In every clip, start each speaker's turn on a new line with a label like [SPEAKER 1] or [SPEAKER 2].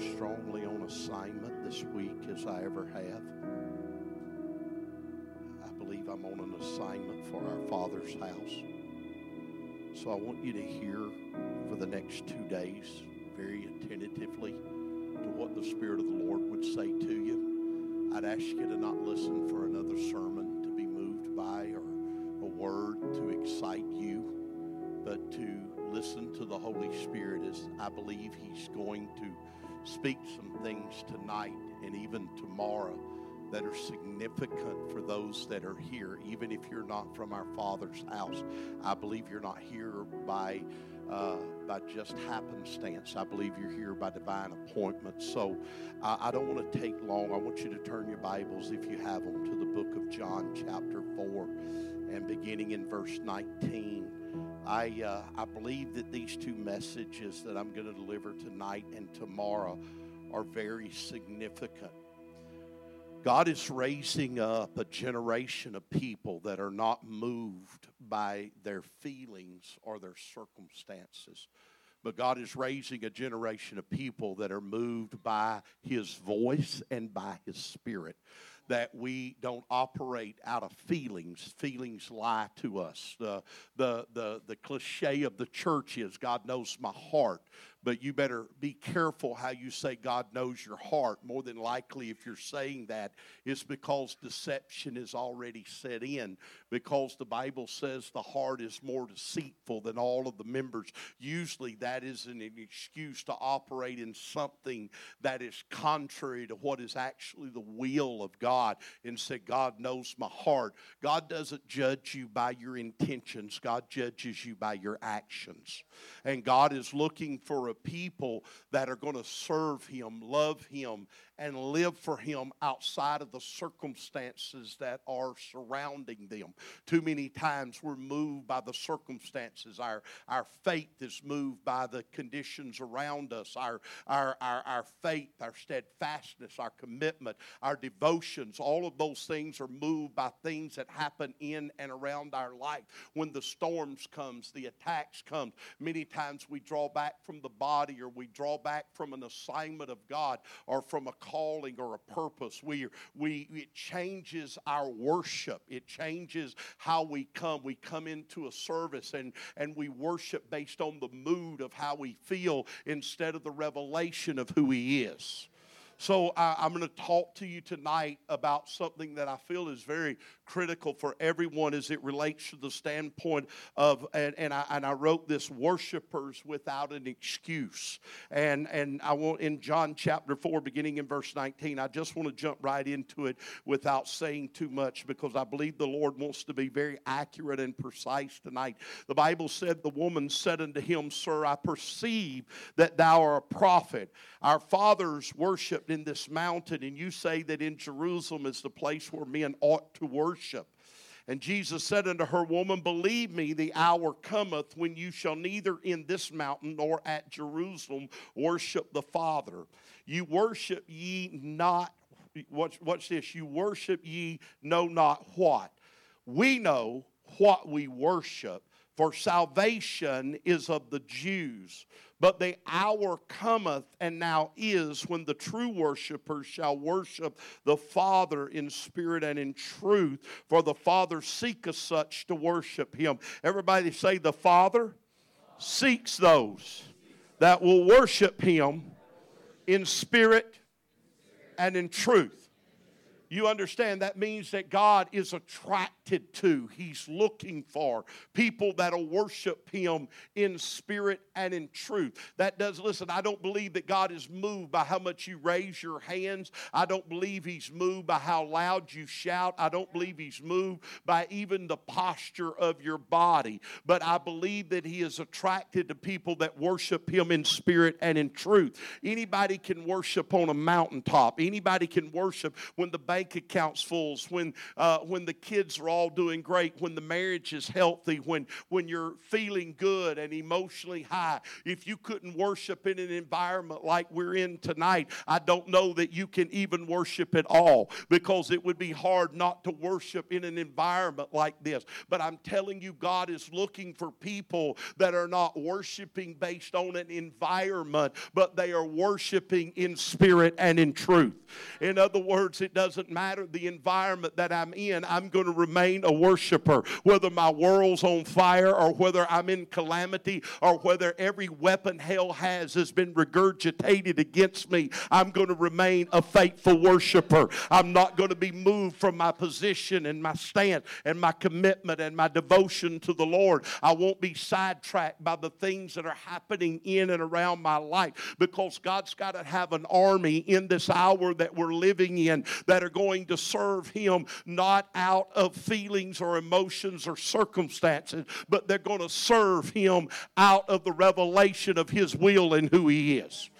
[SPEAKER 1] strongly on assignment this week as I ever have. I believe I'm on an assignment for our Father's house. So I want you to hear for the next two days very attentively to what the Spirit of the Lord would say to you. I'd ask you to not listen for another sermon to be moved by or a word to excite you, but to listen to the Holy Spirit as I believe He's going to speak some things tonight and even tomorrow that are significant for those that are here, even if you're not from our Father's house. I believe you're not here by. Uh, by just happenstance. I believe you're here by divine appointment. So uh, I don't want to take long. I want you to turn your Bibles, if you have them, to the book of John, chapter 4, and beginning in verse 19. I, uh, I believe that these two messages that I'm going to deliver tonight and tomorrow are very significant. God is raising up a generation of people that are not moved by their feelings or their circumstances. But God is raising a generation of people that are moved by His voice and by His Spirit that we don't operate out of feelings. Feelings lie to us. The, the, the, the cliche of the church is God knows my heart but you better be careful how you say God knows your heart. More than likely, if you're saying that, it's because deception is already set in, because the Bible says the heart is more deceitful than all of the members. Usually, that is an excuse to operate in something that is contrary to what is actually the will of God and say, God knows my heart. God doesn't judge you by your intentions, God judges you by your actions. And God is looking for a people that are going to serve Him, love Him, and live for Him outside of the circumstances that are surrounding them. Too many times we're moved by the circumstances. Our, our faith is moved by the conditions around us. Our, our, our, our faith, our steadfastness, our commitment, our devotions, all of those things are moved by things that happen in and around our life. When the storms comes, the attacks come, many times we draw back from the body or we draw back from an assignment of God or from a calling or a purpose. We, we, it changes our worship. It changes how we come. We come into a service and, and we worship based on the mood of how we feel instead of the revelation of who He is. So I, am going to talk to you tonight about something that I feel is very critical for everyone as it relates to the standpoint of, and, and, I, and I wrote this, worshipers without an excuse. And, and I want, in John chapter 4, beginning in verse 19, I just want to jump right into it without saying too much because I believe the Lord wants to be very accurate and precise tonight. The Bible said, The woman said unto him, Sir, I perceive that thou art a prophet. Our fathers worshiped in this mountain, and you say that in Jerusalem is the place where men ought to worship. And Jesus said unto her, Woman, believe me, the hour cometh when you shall neither in this mountain nor at Jerusalem worship the Father. You worship ye not, watch, watch this, you worship ye know not what. We know what we worship, for salvation is of the Jews. But the hour cometh and now is when the true worshipers shall worship the Father in spirit and in truth, for the Father seeketh such to worship him. Everybody say, The Father seeks those that will worship him in spirit and in truth. You understand that means that God is attracted to, He's looking for people that'll worship Him in spirit and in truth. That does, listen, I don't believe that God is moved by how much you raise your hands. I don't believe He's moved by how loud you shout. I don't believe He's moved by even the posture of your body. But I believe that He is attracted to people that worship Him in spirit and in truth. Anybody can worship on a mountaintop, anybody can worship when the bank account's full, when, uh, when the kids are all doing great, when the marriage is healthy, when, when you're feeling good and emotionally high. If you couldn't worship in an environment like we're in tonight, I don't know that you can even worship at all because it would be hard not to worship in an environment like this. But I'm telling you, God is looking for people that are not worshiping based on an environment, but they are worshiping in spirit and in truth. In other words, it doesn't matter the environment that I'm in, I'm going to remain a worshiper. Whether my world's on fire or whether I'm in calamity or whether every weapon hell has has been regurgitated against me, I'm going to remain a faithful worshiper. I'm not going to be moved from my position and my stance and my commitment and my devotion to the Lord. I won't be sidetracked by the things that are happening in and around my life because God's got to have an army in this hour that we're living in that are going to serve Him not out of feelings or emotions or circumstances, but they're going to serve Him out of the revelation of His will and who He is.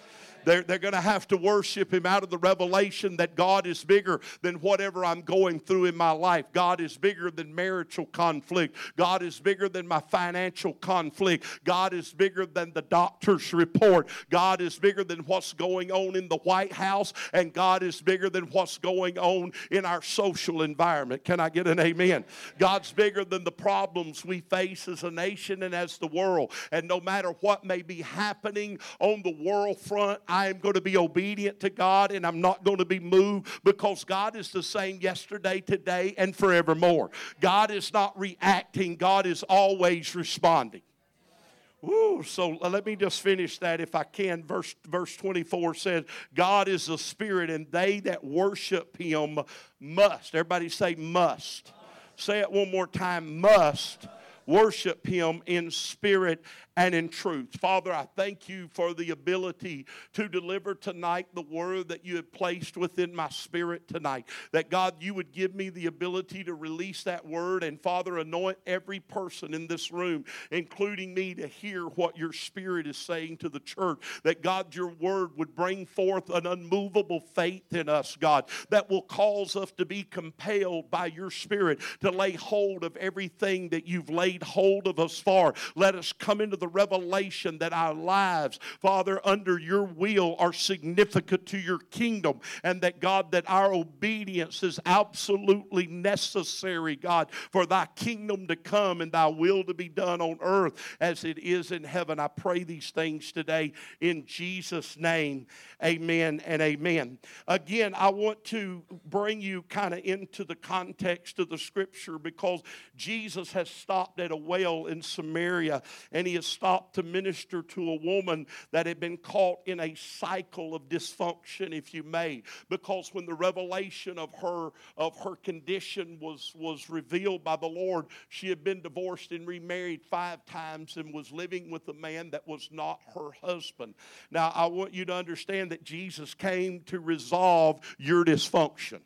[SPEAKER 1] They're, they're going to have to worship Him out of the revelation that God is bigger than whatever I'm going through in my life. God is bigger than marital conflict. God is bigger than my financial conflict. God is bigger than the doctor's report. God is bigger than what's going on in the White House. And God is bigger than what's going on in our social environment. Can I get an amen? God's bigger than the problems we face as a nation and as the world. And no matter what may be happening on the world front, I am going to be obedient to God and I'm not going to be moved because God is the same yesterday, today, and forevermore. God is not reacting, God is always responding. Woo, so uh, let me just finish that if I can. Verse, verse 24 says, God is a spirit, and they that worship him must. Everybody say, must. Say it one more time, must worship him in spirit and in truth. Father, I thank you for the ability to deliver tonight the word that you have placed within my spirit tonight. That God, you would give me the ability to release that word and Father, anoint every person in this room, including me, to hear what your spirit is saying to the church. That God, your word would bring forth an unmovable faith in us, God, that will cause us to be compelled by your spirit to lay hold of everything that you've laid hold of us for. Let us come into the revelation that our lives, Father, under your will are significant to your kingdom, and that God, that our obedience is absolutely necessary, God, for thy kingdom to come and thy will to be done on earth as it is in heaven. I pray these things today in Jesus' name. Amen and amen. Again, I want to bring you kind of into the context of the scripture because Jesus has stopped at a well in Samaria and he has stopped to minister to a woman that had been caught in a cycle of dysfunction, if you may. Because when the revelation of her of her condition was, was revealed by the Lord, she had been divorced and remarried five times and was living with a man that was not her husband. Now, I want you to understand that Jesus came to resolve your dysfunction.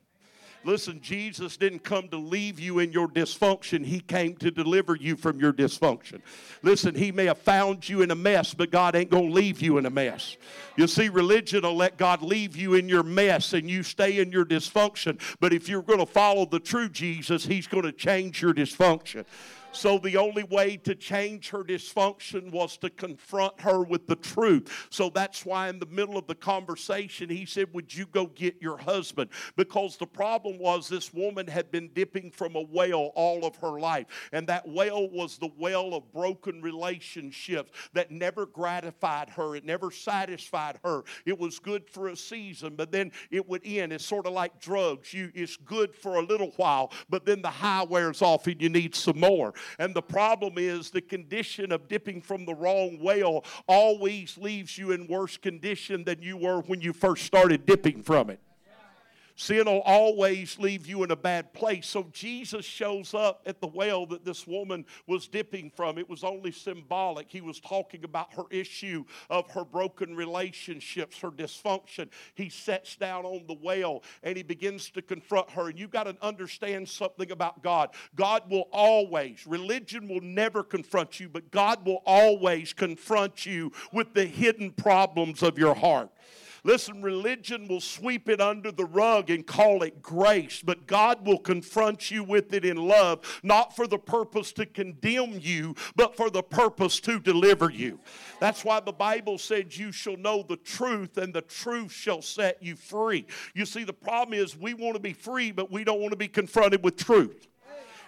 [SPEAKER 1] Listen, Jesus didn't come to leave you in your dysfunction, He came to deliver you from your dysfunction. Listen, He may have found you in a mess, but God ain't going to leave you in a mess. You see, religion will let God leave you in your mess and you stay in your dysfunction. But if you're going to follow the true Jesus, He's going to change your dysfunction. So the only way to change her dysfunction was to confront her with the truth. So that's why in the middle of the conversation, he said, Would you go get your husband? Because the problem was this woman had been dipping from a well all of her life. And that well was the well of broken relationships that never gratified her, it never satisfied her. It was good for a season, but then it would end. It's sort of like drugs. You, it's good for a little while, but then the high wears off and you need some more. And the problem is the condition of dipping from the wrong well always leaves you in worse condition than you were when you first started dipping from it. Sin will always leave you in a bad place. So Jesus shows up at the well that this woman was dipping from. It was only symbolic. He was talking about her issue of her broken relationships, her dysfunction. He sets down on the well and he begins to confront her. And you've got to understand something about God. God will always, religion will never confront you, but God will always confront you with the hidden problems of your heart. Listen, religion will sweep it under the rug and call it grace, but God will confront you with it in love, not for the purpose to condemn you, but for the purpose to deliver you. That's why the Bible said, You shall know the truth, and the truth shall set you free. You see, the problem is we want to be free, but we don't want to be confronted with truth.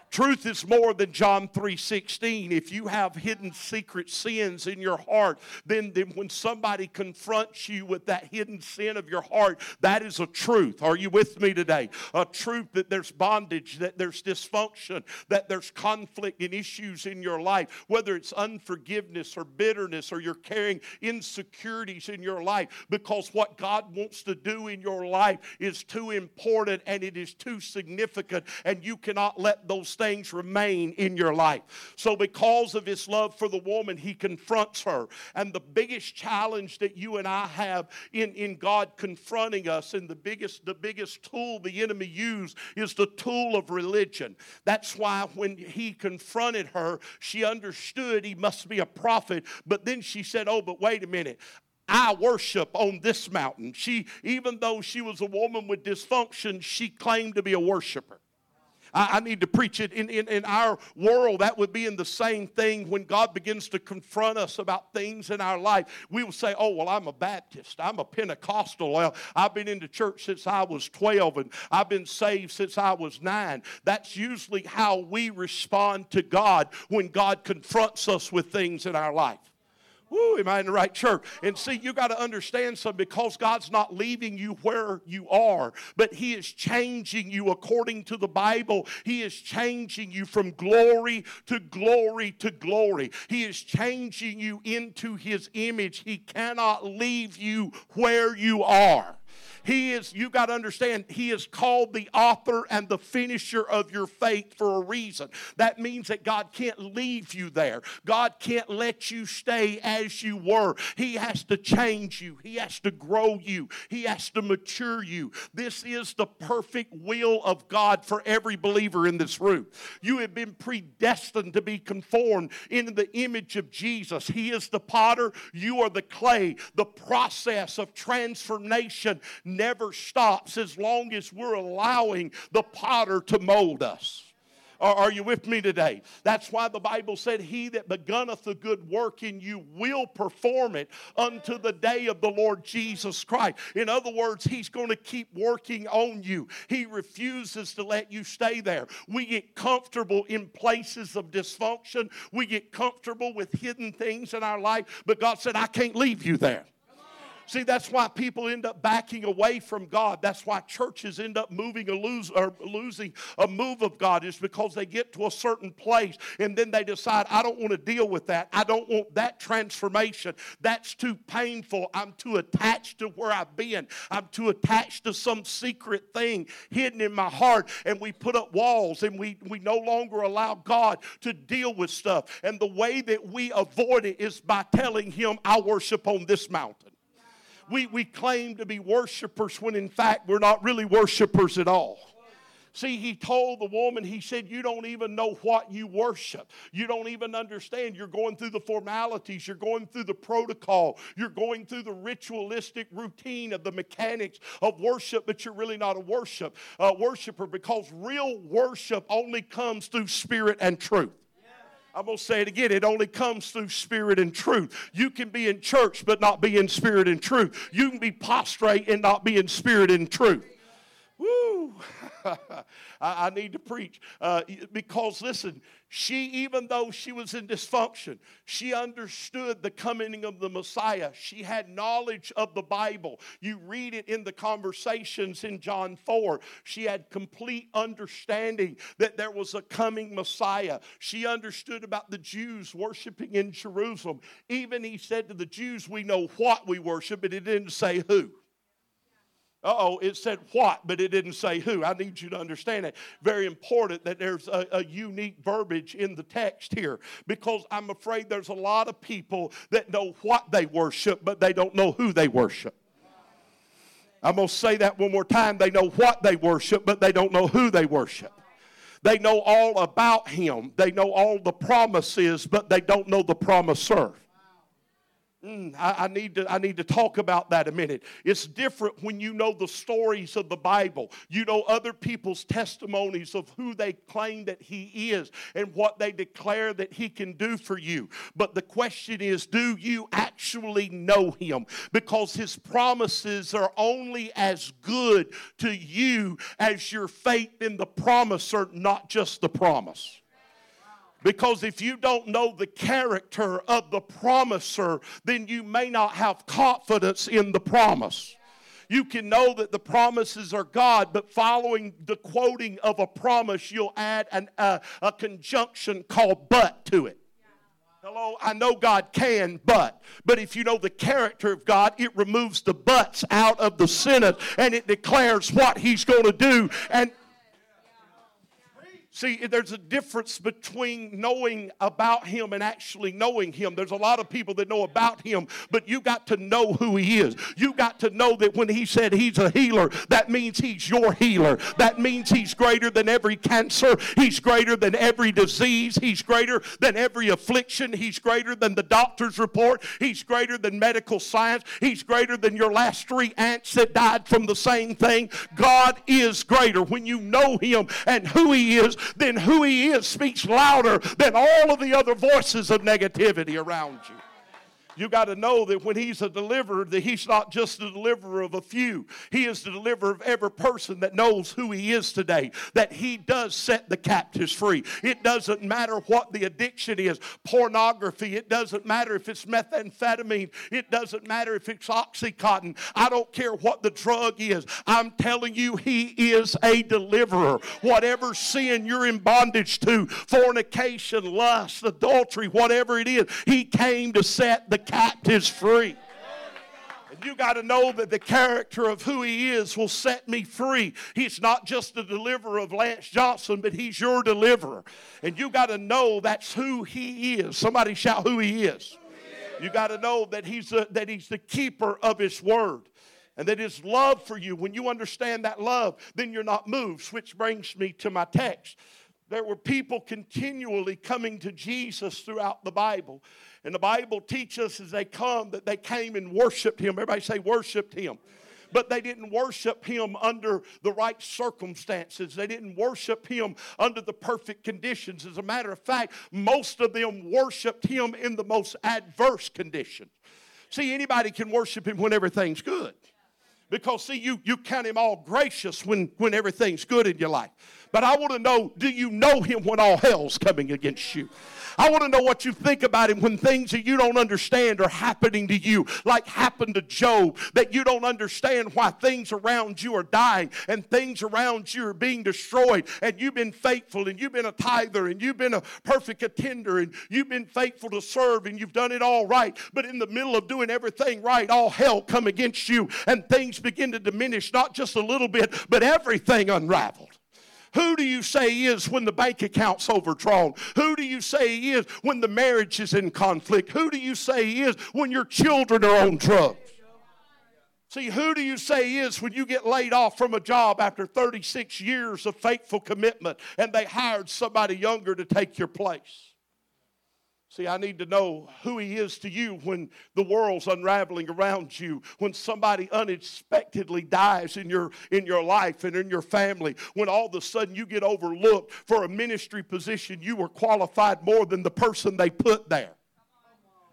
[SPEAKER 1] Truth is more than John 3:16. If you have hidden secret sins in your heart, then, then when somebody confronts you with that hidden sin of your heart, that is a truth. Are you with me today? A truth that there's bondage, that there's dysfunction, that there's conflict and issues in your life, whether it's unforgiveness or bitterness or you're carrying insecurities in your life, because what God wants to do in your life is too important and it is too significant, and you cannot let those things remain in your life. So, because of his love for the woman, he confronts her. And the biggest challenge that you and I have in, in God confronting us, and the biggest, the biggest tool the enemy used is the tool of religion. That's why when he confronted her, she understood he must be a prophet. But then she said, Oh, but wait a minute. I worship on this mountain. She, even though she was a woman with dysfunction, she claimed to be a worshiper. I, I need to preach it in, in, in our world. That would be in the same thing when God begins to confront us about things in our life. We will say, Oh, well, I'm a Baptist. I'm a Pentecostal. Well, I've been into church since I was 12 and I've been saved since I was nine. That's usually how we respond to God when God confronts us with things in our life. Woo, am I in the right church? And see, you got to understand something because God's not leaving you where you are, but He is changing you according to the Bible. He is changing you from glory to glory to glory. He is changing you into His image. He cannot leave you where you are. He is, you got to understand, He is called the author and the finisher of your faith for a reason. That means that God can't leave you there. God can't let you stay as you were. He has to change you, He has to grow you, He has to mature you. This is the perfect will of God for every believer in this room. You have been predestined to be conformed into the image of Jesus. He is the potter, you are the clay. The process of transformation never stops as long as we're allowing the potter to mold us. Are, you with me today? That's why the Bible said, He that begunneth a good work in you will perform it unto the day of the Lord Jesus Christ. In other words, He's going to keep working on you. He refuses to let you stay there. We get comfortable in places of dysfunction, we get comfortable with hidden things in our life, but God said, I can't leave you there. See, that's why people end up backing away from God. That's why churches end up moving or, lose, or losing a move of God, is because they get to a certain place and then they decide, I don't want to deal with that. I don't want that transformation. That's too painful. I'm too attached to where I've been. I'm too attached to some secret thing hidden in my heart. And we put up walls and we, we no longer allow God to deal with stuff. And the way that we avoid it is by telling Him, I worship on this mountain we, we claim to be worshipers when in fact we're not really worshipers at all. See, he told the woman, he said, You don't even know what you worship. You don't even understand. You're going through the formalities, you're going through the protocol, you're going through the ritualistic routine of the mechanics of worship, but you're really not a worship uh, worshiper because real worship only comes through spirit and truth. I'm going to say it again. It only comes through spirit and truth. You can be in church but not be in spirit and truth. You can be prostrate and not be in spirit and truth. Woo! I, I, need to preach uh, because listen, she, even though she was in dysfunction, she understood the coming of the Messiah. She had knowledge of the Bible. You read it in the conversations in John 4. She had complete understanding that there was a coming Messiah. She understood about the Jews worshiping in Jerusalem. Even he said to the Jews, We know what we worship, but he didn't say who. Uh oh, it said what, but it didn't say who. I need you to understand it. Very important that there's a, a, unique verbiage in the text here because I'm afraid there's a lot of people that know what they worship, but they don't know who they worship. I'm going to say that one more time. They know what they worship, but they don't know who they worship. They know all about Him, they know all the promises, but they don't know the promiser. Mm, I, I, need to, I need to talk about that a minute. It's different when you know the stories of the Bible. You know other people's testimonies of who they claim that He is and what they declare that He can do for you. But the question is do you actually know Him? Because His promises are only as good to you as your faith in the promiser, not just the promise. Because if you don't know the character of the promiser, then you may not have confidence in the promise. You can know that the promises are God, but following the quoting of a promise, you'll add an, uh, a conjunction called but to it. Hello, I know God can, but. But if you know the character of God, it removes the buts out of the sentence and it declares what He's going to do. And See, there's a difference between knowing about him and actually knowing him. There's a lot of people that know about him, but you got to know who he is. You got to know that when he said he's a healer, that means he's your healer. That means he's greater than every cancer. He's greater than every disease. He's greater than every affliction. He's greater than the doctor's report. He's greater than medical science. He's greater than your last three aunts that died from the same thing. God is greater. When you know him and who he is, then who He is speaks louder than all of the other voices of negativity around you. You got to know that when he's a deliverer, that he's not just the deliverer of a few. He is the deliverer of every person that knows who he is today. That he does set the captives free. It doesn't matter what the addiction is pornography. It doesn't matter if it's methamphetamine. It doesn't matter if it's Oxycontin. I don't care what the drug is. I'm telling you, he is a deliverer. Whatever sin you're in bondage to, fornication, lust, adultery, whatever it is, he came to set the captives free. And you got to know that the character of who he is will set me free. He's not just the deliverer of Lance Johnson, but he's your deliverer. And you got to know that's who he is. Somebody shout who he is. You got to know that he's, a, that he's the keeper of his word and that his love for you, when you understand that love, then you're not moved. Which brings me to my text. There were people continually coming to Jesus throughout the Bible. And the Bible teaches as they come that they came and worshiped him. Everybody say, worshiped him but they didn't worship him under the right circumstances. They didn't worship him under the perfect conditions. As a matter of fact, most of them worshiped him in the most adverse conditions. See, anybody can worship him when everything's good. Because, see, you, you count him all gracious when, when everything's good in your life. But I want to know do you know him when all hell's coming against you? I want to know what you think about him when things that you don't understand are happening to you, like happened to Job, that you don't understand why things around you are dying and things around you are being destroyed. And you've been faithful and you've been a tither and you've been a perfect attender and you've been faithful to serve and you've done it all right. But in the middle of doing everything right, all hell come against you and things begin to diminish, not just a little bit, but everything unraveled. Who do you say is when the bank account's overdrawn? Who do you say is when the marriage is in conflict? Who do you say is when your children are on drugs? See, who do you say is when you get laid off from a job after 36 years of faithful commitment and they hired somebody younger to take your place? See, I need to know who He is to you when the world's unraveling around you, when somebody unexpectedly dies in your, in your life and in your family, when all of a sudden you get overlooked for a ministry position you were qualified more than the person they put there.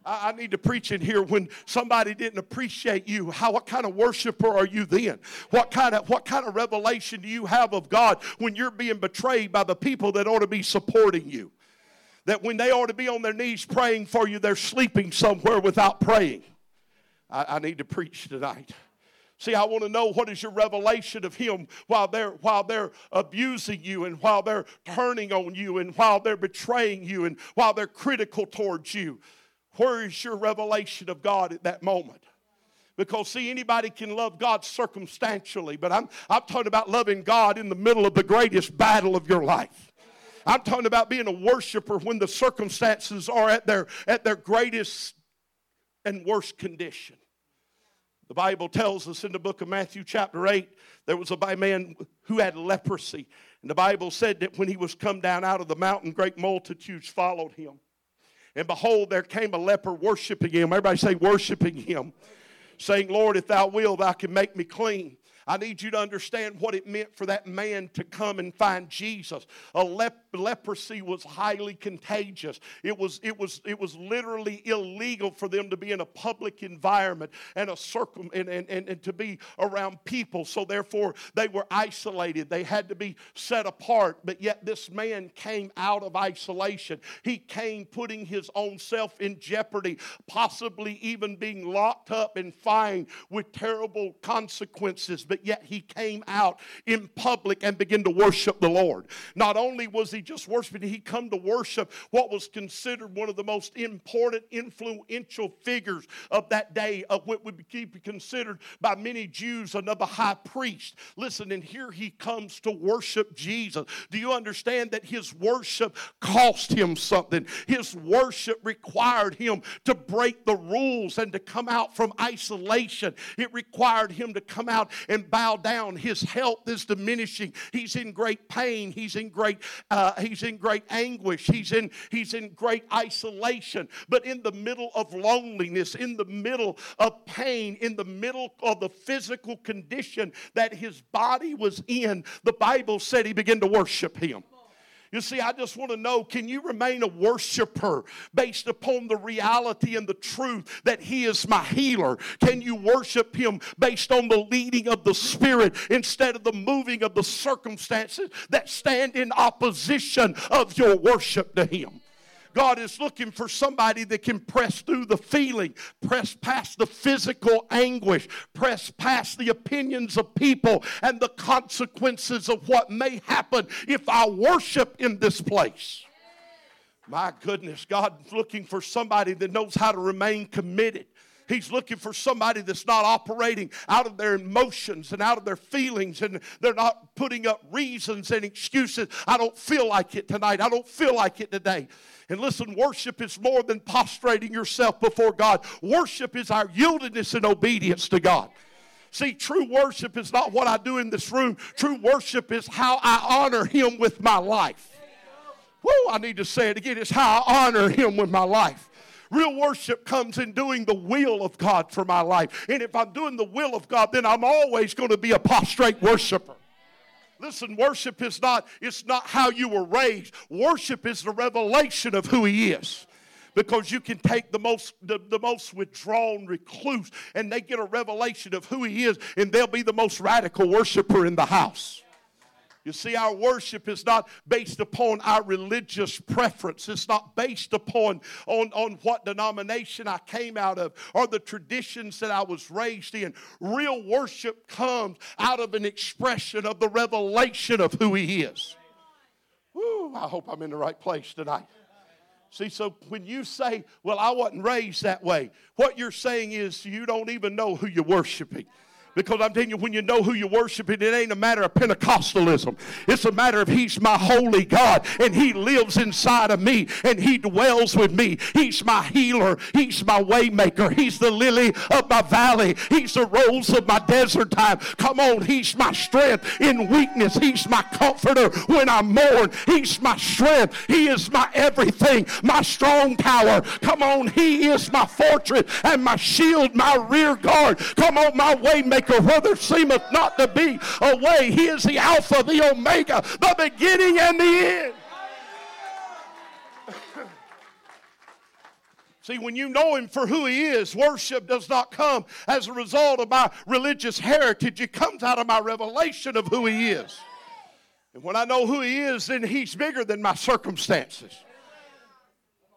[SPEAKER 1] I, need to preach in here when somebody didn't appreciate you. How what kind of worshiper are you then? What kind of what kind of revelation do you have of God when you're being betrayed by the people that ought to be supporting you? That when they ought to be on their knees praying for you, they're sleeping somewhere without praying. I, I need to preach tonight. See, I want to know what is your revelation of Him while they're while they're abusing you and while they're turning on you and while they're betraying you and while they're critical towards you. Where is your revelation of God at that moment? Because, see, anybody can love God circumstantially, but I'm, I'm talking about loving God in the middle of the greatest battle of your life. I'm talking about being a worshiper when the circumstances are at their, at their greatest and worst condition. The Bible tells us in the book of Matthew, chapter 8, there was a man who had leprosy. And the Bible said that when he was come down out of the mountain, great multitudes followed him. And behold, there came a leper worshiping him. Everybody say, worshiping him. Saying, Lord, if thou wilt, thou can make me clean. I need you to understand what it meant for that man to come and find Jesus. A lep- leprosy was highly contagious. It was, it, was, it was literally illegal for them to be in a public environment and, a circum- and, and, and, and to be around people. So, therefore, they were isolated. They had to be set apart. But yet, this man came out of isolation. He came putting his own self in jeopardy, possibly even being locked up and fined with terrible consequences but yet he came out in public and began to worship the Lord. Not only was he just worshiping, he come to worship what was considered one of the most important, influential figures of that day, of what would be considered by many Jews another high priest. Listen, and here he comes to worship Jesus. Do you understand that his worship cost him something? His worship required him to break the rules and to come out from isolation. It required him to come out and bow down. His health is diminishing. He's in great pain. He's in great, uh, he's in great anguish. He's in, he's in great isolation. But in the middle of loneliness, in the middle of pain, in the middle of the physical condition that his body was in, the Bible said he began to worship him. You see, I just want to know can you remain a worshiper based upon the reality and the truth that He is my healer? Can you worship Him based on the leading of the Spirit instead of the moving of the circumstances that stand in opposition of your worship to Him? God is looking for somebody that can press through the feeling, press past the physical anguish, press past the opinions of people and the consequences of what may happen if I worship in this place. My goodness, God's looking for somebody that knows how to remain committed. He's looking for somebody that's not operating out of their emotions and out of their feelings and they're not putting up reasons and excuses. I don't feel like it tonight. I don't feel like it today. And listen, worship is more than prostrating yourself before God. Worship is our yieldedness and obedience to God. See, true worship is not what I do in this room. True worship is how I honor Him with my life. Whoa, I need to say it again. It's how I honor Him with my life. Real worship comes in doing the will of God for my life. And if I'm doing the will of God, then I'm always going to be a prostrate worshiper. Listen, worship is not, it's not how you were raised. Worship is the revelation of who he is because you can take the most the, the, most withdrawn recluse and they get a revelation of who he is and they'll be the most radical worshiper in the house you see, our worship is not based upon our religious preference. It's not based upon on, on what denomination I came out of or the traditions that I was raised in. Real worship comes out of an expression of the revelation of who He is. Woo, I hope I'm in the right place tonight. See, so when you say, Well, I wasn't raised that way, what you're saying is you don't even know who you're worshiping. Because I'm telling you, when you know who you're worshiping, it ain't a matter of Pentecostalism. It's a matter of He's my holy God and He lives inside of me and He dwells with me. He's my healer. He's my waymaker. He's the lily of my valley. He's the rose of my desert time. Come on, He's my strength in weakness. He's my comforter when I mourn. He's my strength. He is my everything, my strong tower. Come on, He is my fortress and my shield, my rear guard. Come on, my waymaker maker where there seemeth not to be a way. He is the Alpha, the Omega, the beginning and the end. See, when you know Him for who He is, worship does not come as a result of my religious heritage. It comes out of my revelation of who He is. And when I know who He is, then He's bigger than my circumstances.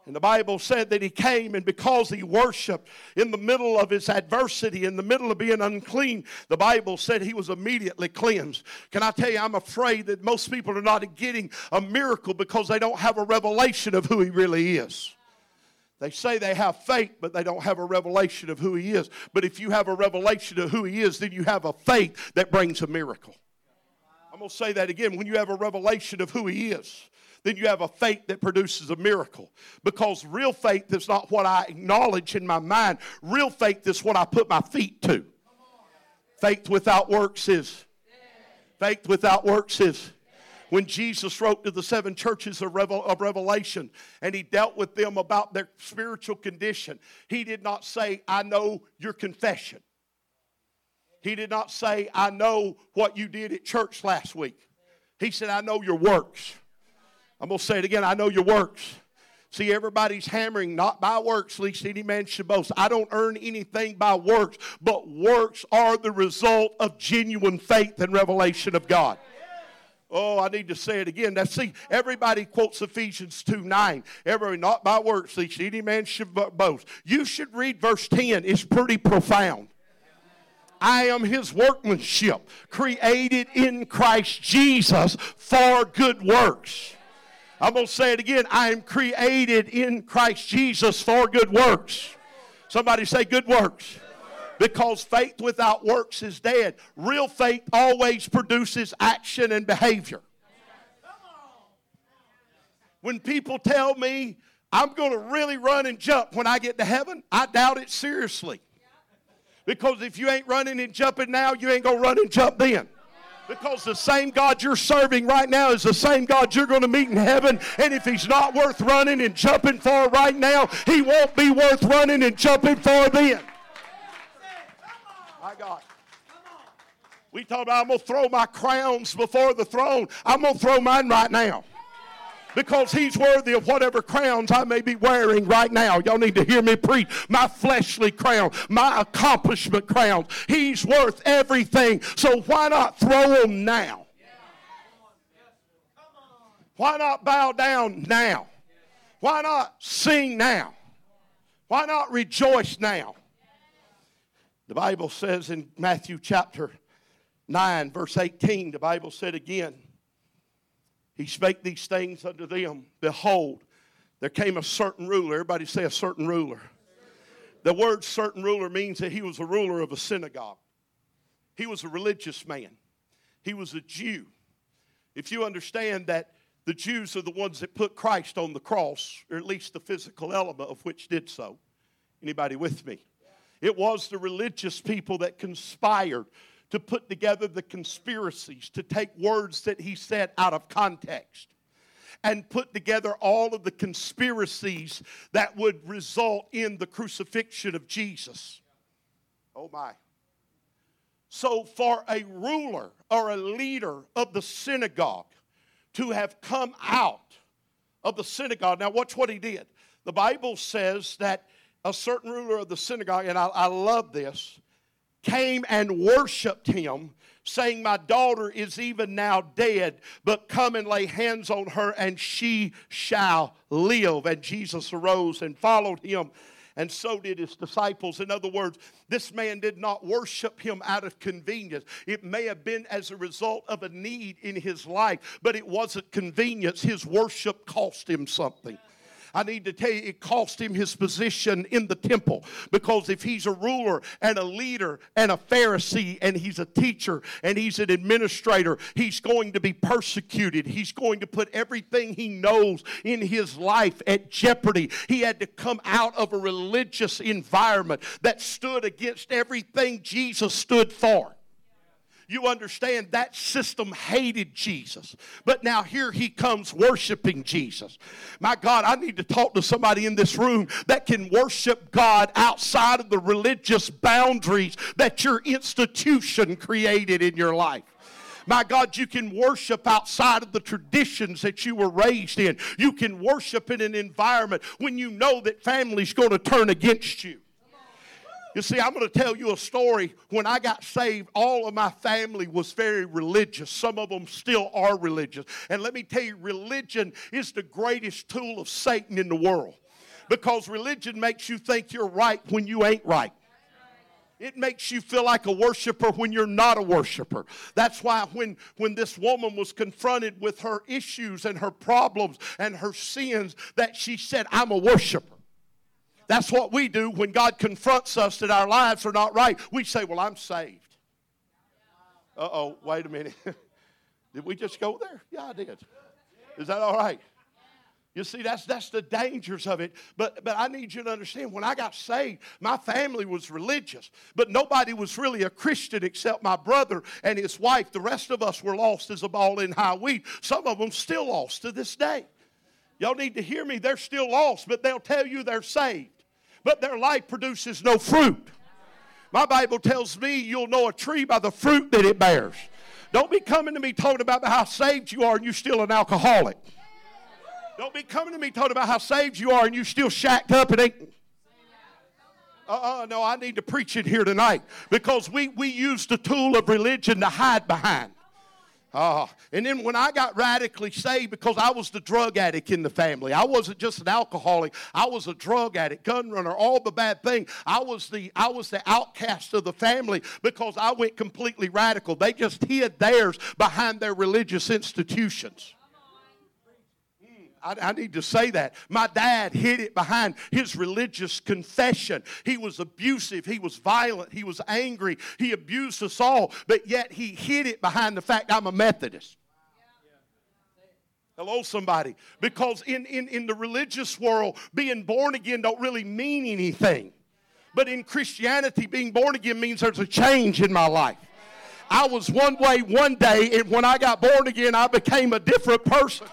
[SPEAKER 1] And the Bible said that he came, and because he worshiped in the middle of his adversity, in the middle of being unclean, the Bible said he was immediately cleansed. Can I tell you, I'm afraid that most people are not getting a miracle because they don't have a revelation of who he really is. They say they have faith, but they don't have a revelation of who he is. But if you have a revelation of who he is, then you have a faith that brings a miracle. I'm going to say that again. When you have a revelation of who he is, then you have a faith that produces a miracle. Because real faith is not what I acknowledge in my mind, real faith is what I put my feet to. Faith without works is. Faith without works is. when Jesus wrote to the seven churches of, Revel- of, Revelation and he dealt with them about their spiritual condition, he did not say, I know your confession. He did not say, I know what you did at church last week. He said, I know your works. I'm going to say it again I know your works. See, everybody's hammering, not by works, lest any man should boast. I don't earn anything by works, but works are the result of genuine faith and revelation of God. Oh, I need to say it again. Now, see, everybody quotes Ephesians 2 9. Everybody, not by works, lest any man should boast. You should read verse 10, it's pretty profound. I am his workmanship, created in Christ Jesus for good works. I'm going to say it again. I am created in Christ Jesus for good works. Somebody say, good works. Because faith without works is dead. Real faith always produces action and behavior. When people tell me I'm going to really run and jump when I get to heaven, I doubt it seriously. Because if you ain't running and jumping now, you ain't going to run and jump then. Because the same God you're serving right now is the same God you're going to meet in heaven. And if He's not worth running and jumping for right now, He won't be worth running and jumping for then. My God. We talk about I'm going to throw my crowns before the throne. I'm going to throw mine right now because he's worthy of whatever crowns I may be wearing right now. Y'all need to hear me preach. My fleshly crown, my accomplishment crown. He's worth everything. So why not throw them now? Why not bow down now? Why not sing now? Why not rejoice now? The Bible says in Matthew chapter 9, verse 18, the Bible said again, he spake these things unto them. Behold, there came a certain ruler. Everybody say a certain ruler. The word certain ruler means that he was a ruler of a synagogue. He was a religious man. He was a Jew. If you understand that the Jews are the ones that put Christ on the cross, or at least the physical element of which did so. Anybody with me? It was the religious people that conspired to put together the conspiracies, to take words that he said out of context and put together all of the conspiracies that would result in the crucifixion of Jesus. Oh my. So, for a ruler or a leader of the synagogue to have come out of the synagogue, now watch what he did. The Bible says that a certain ruler of the synagogue, and I, I love this, came and worshiped him, saying, My daughter is even now dead, but come and lay hands on her, and she shall live. And Jesus arose and followed him and so did his disciples. In other words, this man did not worship him out of convenience. It may have been as a result of a need in his life, but it wasn't convenience. His worship cost him something. I need to tell you, it cost him his position in the temple. Because if he's a ruler and a leader and a Pharisee and he's a teacher and he's an administrator, he's going to be persecuted. He's going to put everything he knows in his life at jeopardy. He had to come out of a religious environment that stood against everything Jesus stood for you understand that system hated Jesus. But now here he comes worshiping Jesus. My God, I need to talk to somebody in this room that can worship God outside of the religious boundaries that your institution created in your life. My God, you can worship outside of the traditions that you were raised in. You can worship in an environment when you know that family's going to turn against you. You see, I'm going to tell you a story. When I got saved, all of my family was very religious. Some of them still are religious. And let me tell you, religion is the greatest tool of Satan in the world because religion makes you think you're right when you ain't right. It makes you feel like a worshiper when you're not a worshiper. That's why when, when this woman was confronted with her issues and her problems and her sins, that she said, I'm a worshiper. That's what we do when God confronts us that our lives are not right. We say, Well, I'm saved. Uh oh, wait a minute. did we just go there? Yeah, I did. Is that all right? You see, that's that's the dangers of it. But but I need you to understand when I got saved, my family was religious, but nobody was really a Christian except my brother and his wife. The rest of us were lost as a ball in high weed. Some of them still lost to this day. Y'all need to hear me. They're still lost, but they'll tell you they're saved. But their life produces no fruit. My Bible tells me you'll know a tree by the fruit that it bears. Don't be coming to me talking about how saved you are and you're still an alcoholic. Don't be coming to me talking about how saved you are and you're still shacked up and ain't. Uh uh no, I need to preach it here tonight because we, we use the tool of religion to hide behind. Uh, and then when I got radically saved, because I was the drug addict in the family, I wasn't just an alcoholic. I was a drug addict, gun runner, all the bad thing. I was the I was the outcast of the family because I went completely radical. They just hid theirs behind their religious institutions. I, I, need to say that. My dad hid it behind his religious confession. He was abusive, he was violent, he was angry, he abused us all, but yet he hid it behind the fact I'm a Methodist. Hello, somebody. Because in, in, in the religious world, being born again don't really mean anything. But in Christianity, being born again means there's a change in my life. I was one way one day, and when I got born again, I became a different person.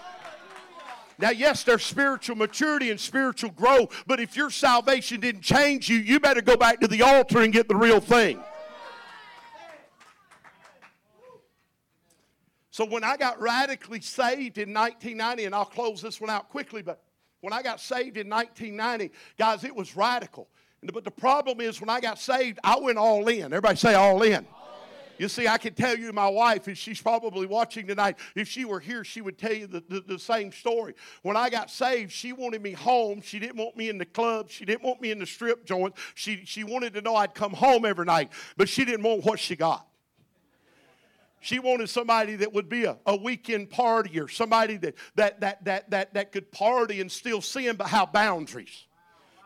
[SPEAKER 1] Now, yes, there's spiritual maturity and spiritual growth, but if your salvation didn't change you, you better go back to the altar and get the real thing. So, when I got radically saved in 1990, and I'll close this one out quickly, but when I got saved in 1990, guys, it was radical. But the problem is, when I got saved, I went all in. Everybody say all in. You see, I can tell you my wife, and she's probably watching tonight, if she were here, she would tell you the, the, the, same story. When I got saved, she wanted me home. She didn't want me in the club. She didn't want me in the strip joint. She, she wanted to know I'd come home every night, but she didn't want what she got. She wanted somebody that would be a, a weekend partier, somebody that, that, that, that, that, that could party and still sin, but have boundaries.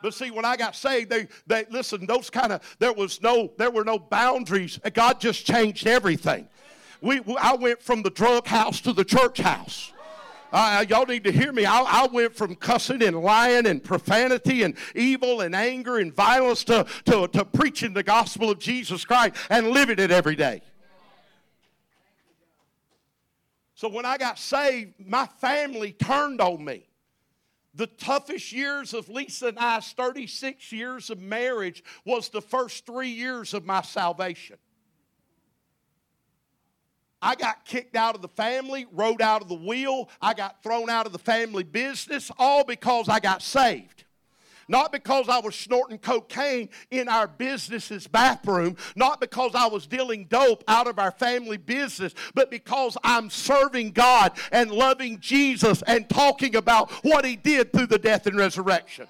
[SPEAKER 1] But see, when I got saved, they, they listen, those kind of, there was no, there were no boundaries. God just changed everything. We, I went from the drug house to the church house. Uh, y'all need to hear me. I, I, went from cussing and lying and profanity and evil and anger and violence to, to, to preaching the gospel of Jesus Christ and living it every day. So when I got saved, my family turned on me. The toughest years of Lisa and I's 36 years of marriage was the first three years of my salvation. I got kicked out of the family, rode out of the wheel, I got thrown out of the family business, all because I got saved. Not because I was snorting cocaine in our business's bathroom, not because I was dealing dope out of our family business, but because I'm serving God and loving Jesus and talking about what He did through the death and resurrection.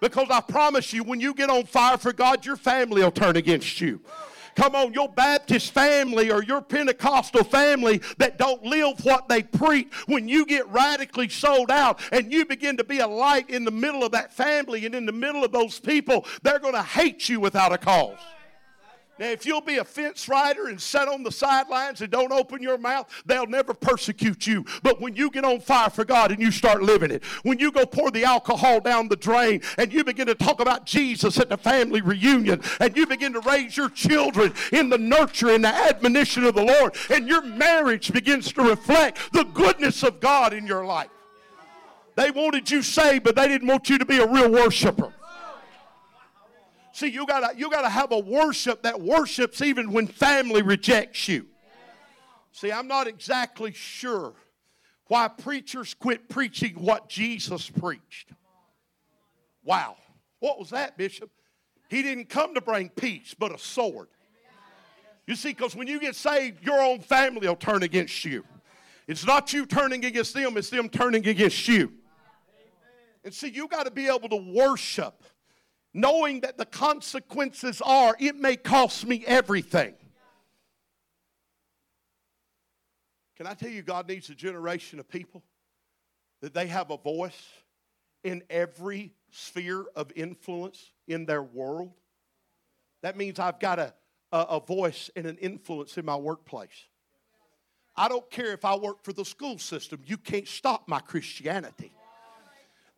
[SPEAKER 1] Because I promise you, when you get on fire for God, your family will turn against you. Come on, your Baptist family or your Pentecostal family that don't live what they preach, when you get radically sold out and you begin to be a light in the middle of that family and in the middle of those people, they're going to hate you without a cause. Now, if you'll be a fence rider and sit on the sidelines and don't open your mouth, they'll never persecute you. But when you get on fire for God and you start living it, when you go pour the alcohol down the drain and you begin to talk about Jesus at the family reunion and you begin to raise your children in the nurture and the admonition of the Lord and your marriage begins to reflect the goodness of God in your life. They wanted you saved, but they didn't want you to be a real worshiper. See, you gotta you gotta have a worship that worships even when family rejects you. See, I'm not exactly sure why preachers quit preaching what Jesus preached. Wow. What was that, Bishop? He didn't come to bring peace, but a sword. You see, because when you get saved, your own family will turn against you. It's not you turning against them, it's them turning against you. And see, you got to be able to worship knowing that the consequences are it may cost me everything. Can I tell you, God needs a generation of people that they have a voice in every sphere of influence in their world? That means I've got a, a, a voice and an influence in my workplace. I don't care if I work for the school system, you can't stop my Christianity.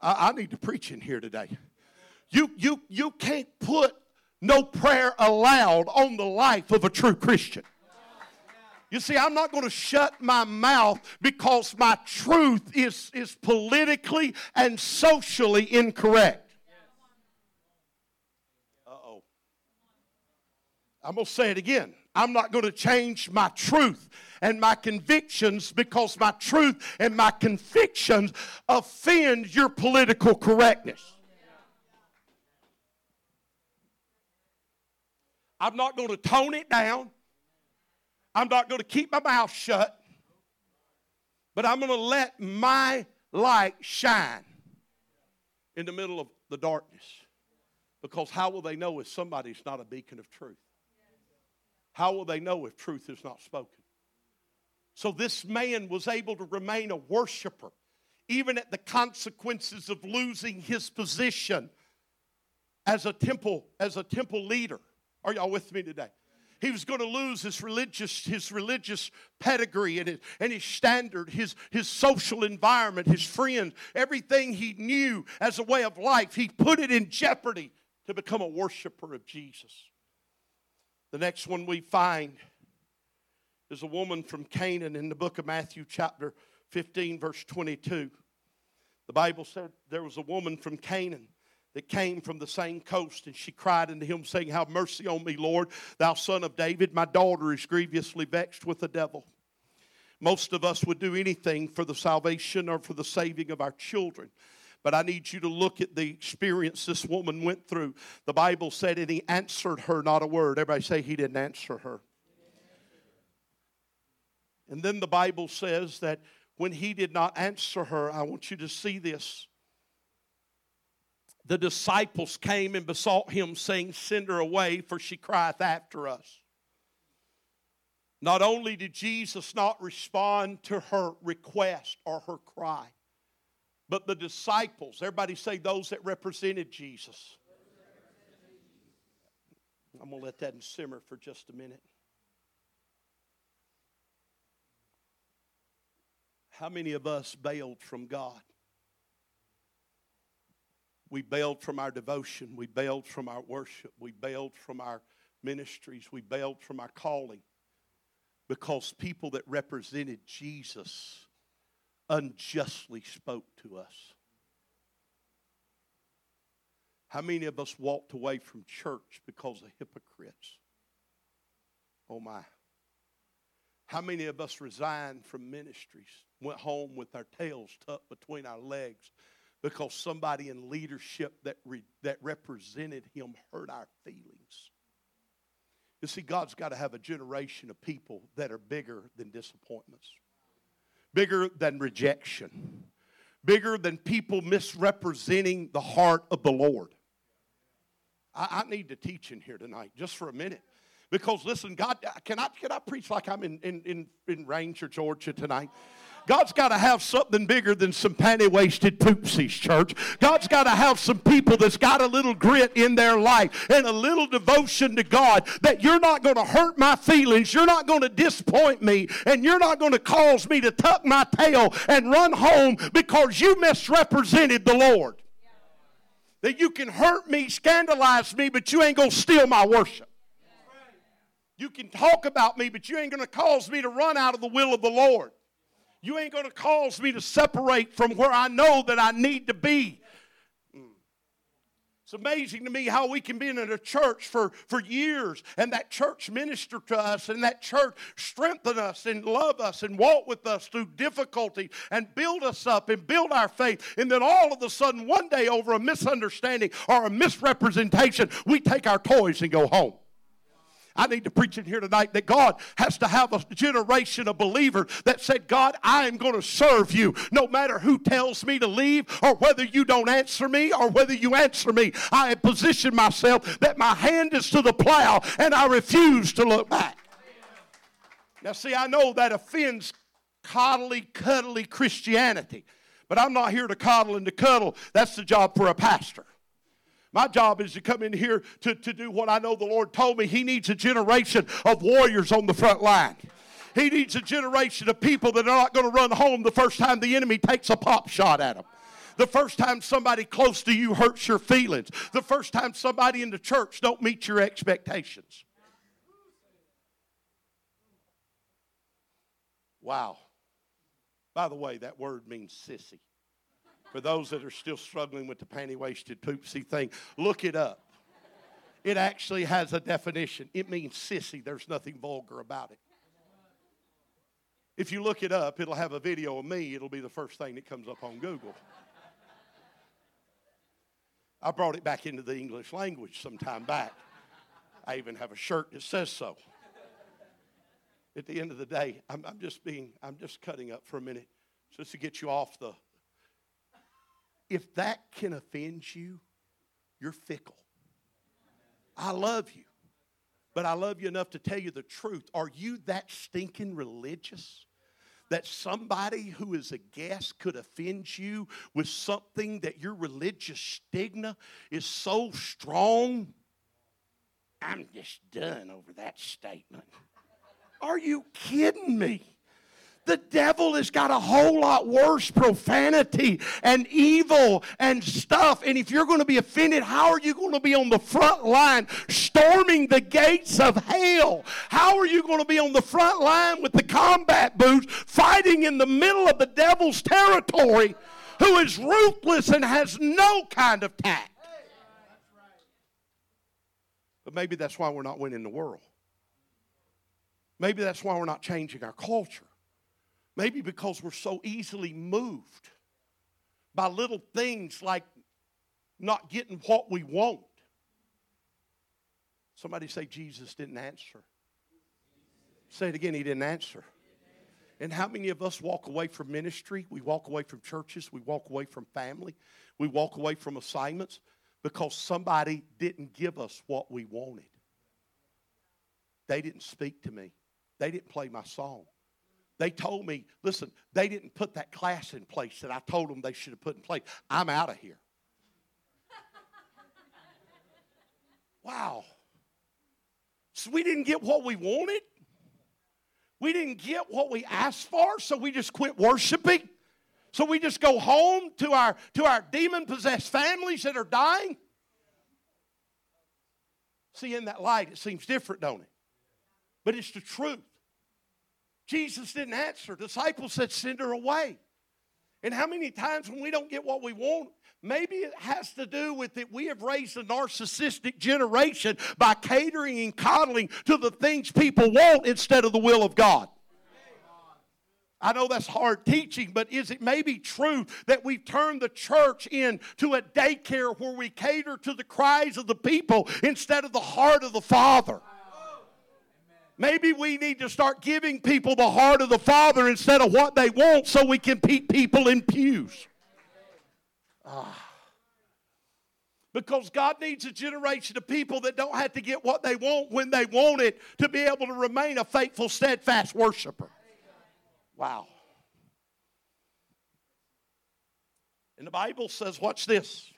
[SPEAKER 1] I, I need to preach in here today. You, you, you can't put no prayer allowed on the life of a true Christian. You see, I'm not going to shut my mouth because my truth is, is politically and socially incorrect. Uh oh. I'm going to say it again. I'm not going to change my truth and my convictions because my truth and my convictions offend your political correctness. I'm not going to tone it down. I'm not going to keep my mouth shut, but I'm going to let my light shine in the middle of the darkness. Because how will they know if somebody's not a beacon of truth? How will they know if truth is not spoken? So this man was able to remain a worshiper, even at the consequences of losing his position as a temple, as a temple leader. Are y'all with me today? He was going to lose his religious, his religious pedigree and his, and his standard, his, his social environment, his friends, everything he knew as a way of life. He put it in jeopardy to become a worshiper of Jesus. The next one we find is a woman from Canaan in the book of Matthew, chapter 15, verse 22. The Bible said there was a woman from Canaan that came from the same coast, and she cried unto him, saying, Have mercy on me, Lord, thou son of David. My daughter is grievously vexed with the devil. Most of us would do anything for the salvation or for the saving of our children. But I need you to look at the experience this woman went through. The Bible said, and he answered her not a word. Everybody say he didn't answer her. And then the Bible says that when he did not answer her, I want you to see this the disciples came and besought him, saying, Send her away, for she crieth after us. Not only did Jesus not respond to her request or her cry, but the disciples, everybody say those that represented Jesus. I'm going to let that simmer for just a minute. How many of us bailed from God? We bailed from our devotion. We bailed from our worship. We bailed from our ministries. We bailed from our calling because people that represented Jesus unjustly spoke to us. How many of us walked away from church because of hypocrites? Oh my. How many of us resigned from ministries, went home with our tails tucked between our legs because somebody in leadership that, re, that represented him hurt our feelings. You see, God's got to have a generation of people that are bigger than disappointments, bigger than rejection, bigger than people misrepresenting the heart of the Lord. I, I need to teach in here tonight, just for a minute. Because listen, God, can I, can I preach like I'm in, in, in, in Ranger, Georgia tonight? God's got to have something bigger than some panty waisted poopsies, church. God's got to have some people that's got a little grit in their life and a little devotion to God that you're not going to hurt my feelings, you're not going to disappoint me, and you're not going to cause me to tuck my tail and run home because you misrepresented the Lord. That you can hurt me, scandalize me, but you ain't going to steal my worship. You can talk about me, but you ain't going to cause me to run out of the will of the Lord. You ain't going to cause me to separate from where I know that I need to be. It's amazing to me how we can be in a church for, for years and that church minister to us and that church strengthen us and love us and walk with us through difficulty and build us up and build our faith. And then all of a sudden, one day, over a misunderstanding or a misrepresentation, we take our toys and go home. I need to preach in here tonight that God has to have a generation of believers that said, God, I am going to serve you no matter who tells me to leave or whether you don't answer me or whether you answer me. I have positioned myself that my hand is to the plow and I refuse to look back. Now, see, I know that offends coddly, cuddly Christianity, but I'm not here to coddle and to cuddle. That's the job for a pastor. My job is to come in here to, to do what I know the Lord told me. He needs a generation of warriors on the front line. He needs a generation of people that are not going to run home the first time the enemy takes a pop shot at them The first time somebody close to you hurts your feelings. The first time somebody in the church don't meet your expectations. Wow. By the way, that word means sissy. For those that are still struggling with the panty waisted poopsie thing, look it up. It actually has a definition. It means sissy. There's nothing vulgar about it. If you look it up, it'll have a video of me. It'll be the first thing that comes up on Google. I brought it back into the English language some time back. I even have a shirt that says so. At the end of the day, I'm, I'm just being, I'm just cutting up for a minute just to get you off the. If that can offend you, you're fickle. I love you, but I love you enough to tell you the truth. Are you that stinking religious? that somebody who is a guest could offend you with something that your religious stigma is so strong? I'm just done over that statement. Are you kidding me? The devil has got a whole lot worse profanity and evil and stuff. And if you're going to be offended, how are you going to be on the front line storming the gates of hell? How are you going to be on the front line with the combat boots fighting in the middle of the devil's territory who is ruthless and has no kind of tact? But maybe that's why we're not winning the world. Maybe that's why we're not changing our culture. Maybe because we're so easily moved by little things like not getting what we want. Somebody say Jesus didn't answer. Say it again, he didn't answer. And how many of us walk away from ministry? We walk away from churches. We walk away from family. We walk away from assignments because somebody didn't give us what we wanted. They didn't speak to me. They didn't play my song. They told me, listen, they didn't put that class in place that I told them they should have put in place. I'm out of here. wow. So we didn't get what we wanted. We didn't get what we asked for, so we just quit worshiping. So we just go home to our to our demon possessed families that are dying. See, in that light, it seems different, don't it? But it's the truth. Jesus didn't answer. Disciples said, Send her away. And how many times when we don't get what we want, maybe it has to do with that we have raised a narcissistic generation by catering and coddling to the things people want instead of the will of God. I know that's hard teaching, but is it maybe true that we've turned the church into a daycare where we cater to the cries of the people instead of the heart of the Father? Maybe we need to start giving people the heart of the Father instead of what they want so we can keep people in pews. Ah. Because God needs a generation of people that don't have to get what they want when they want it to be able to remain a faithful, steadfast worshiper. Wow. And the Bible says, watch this.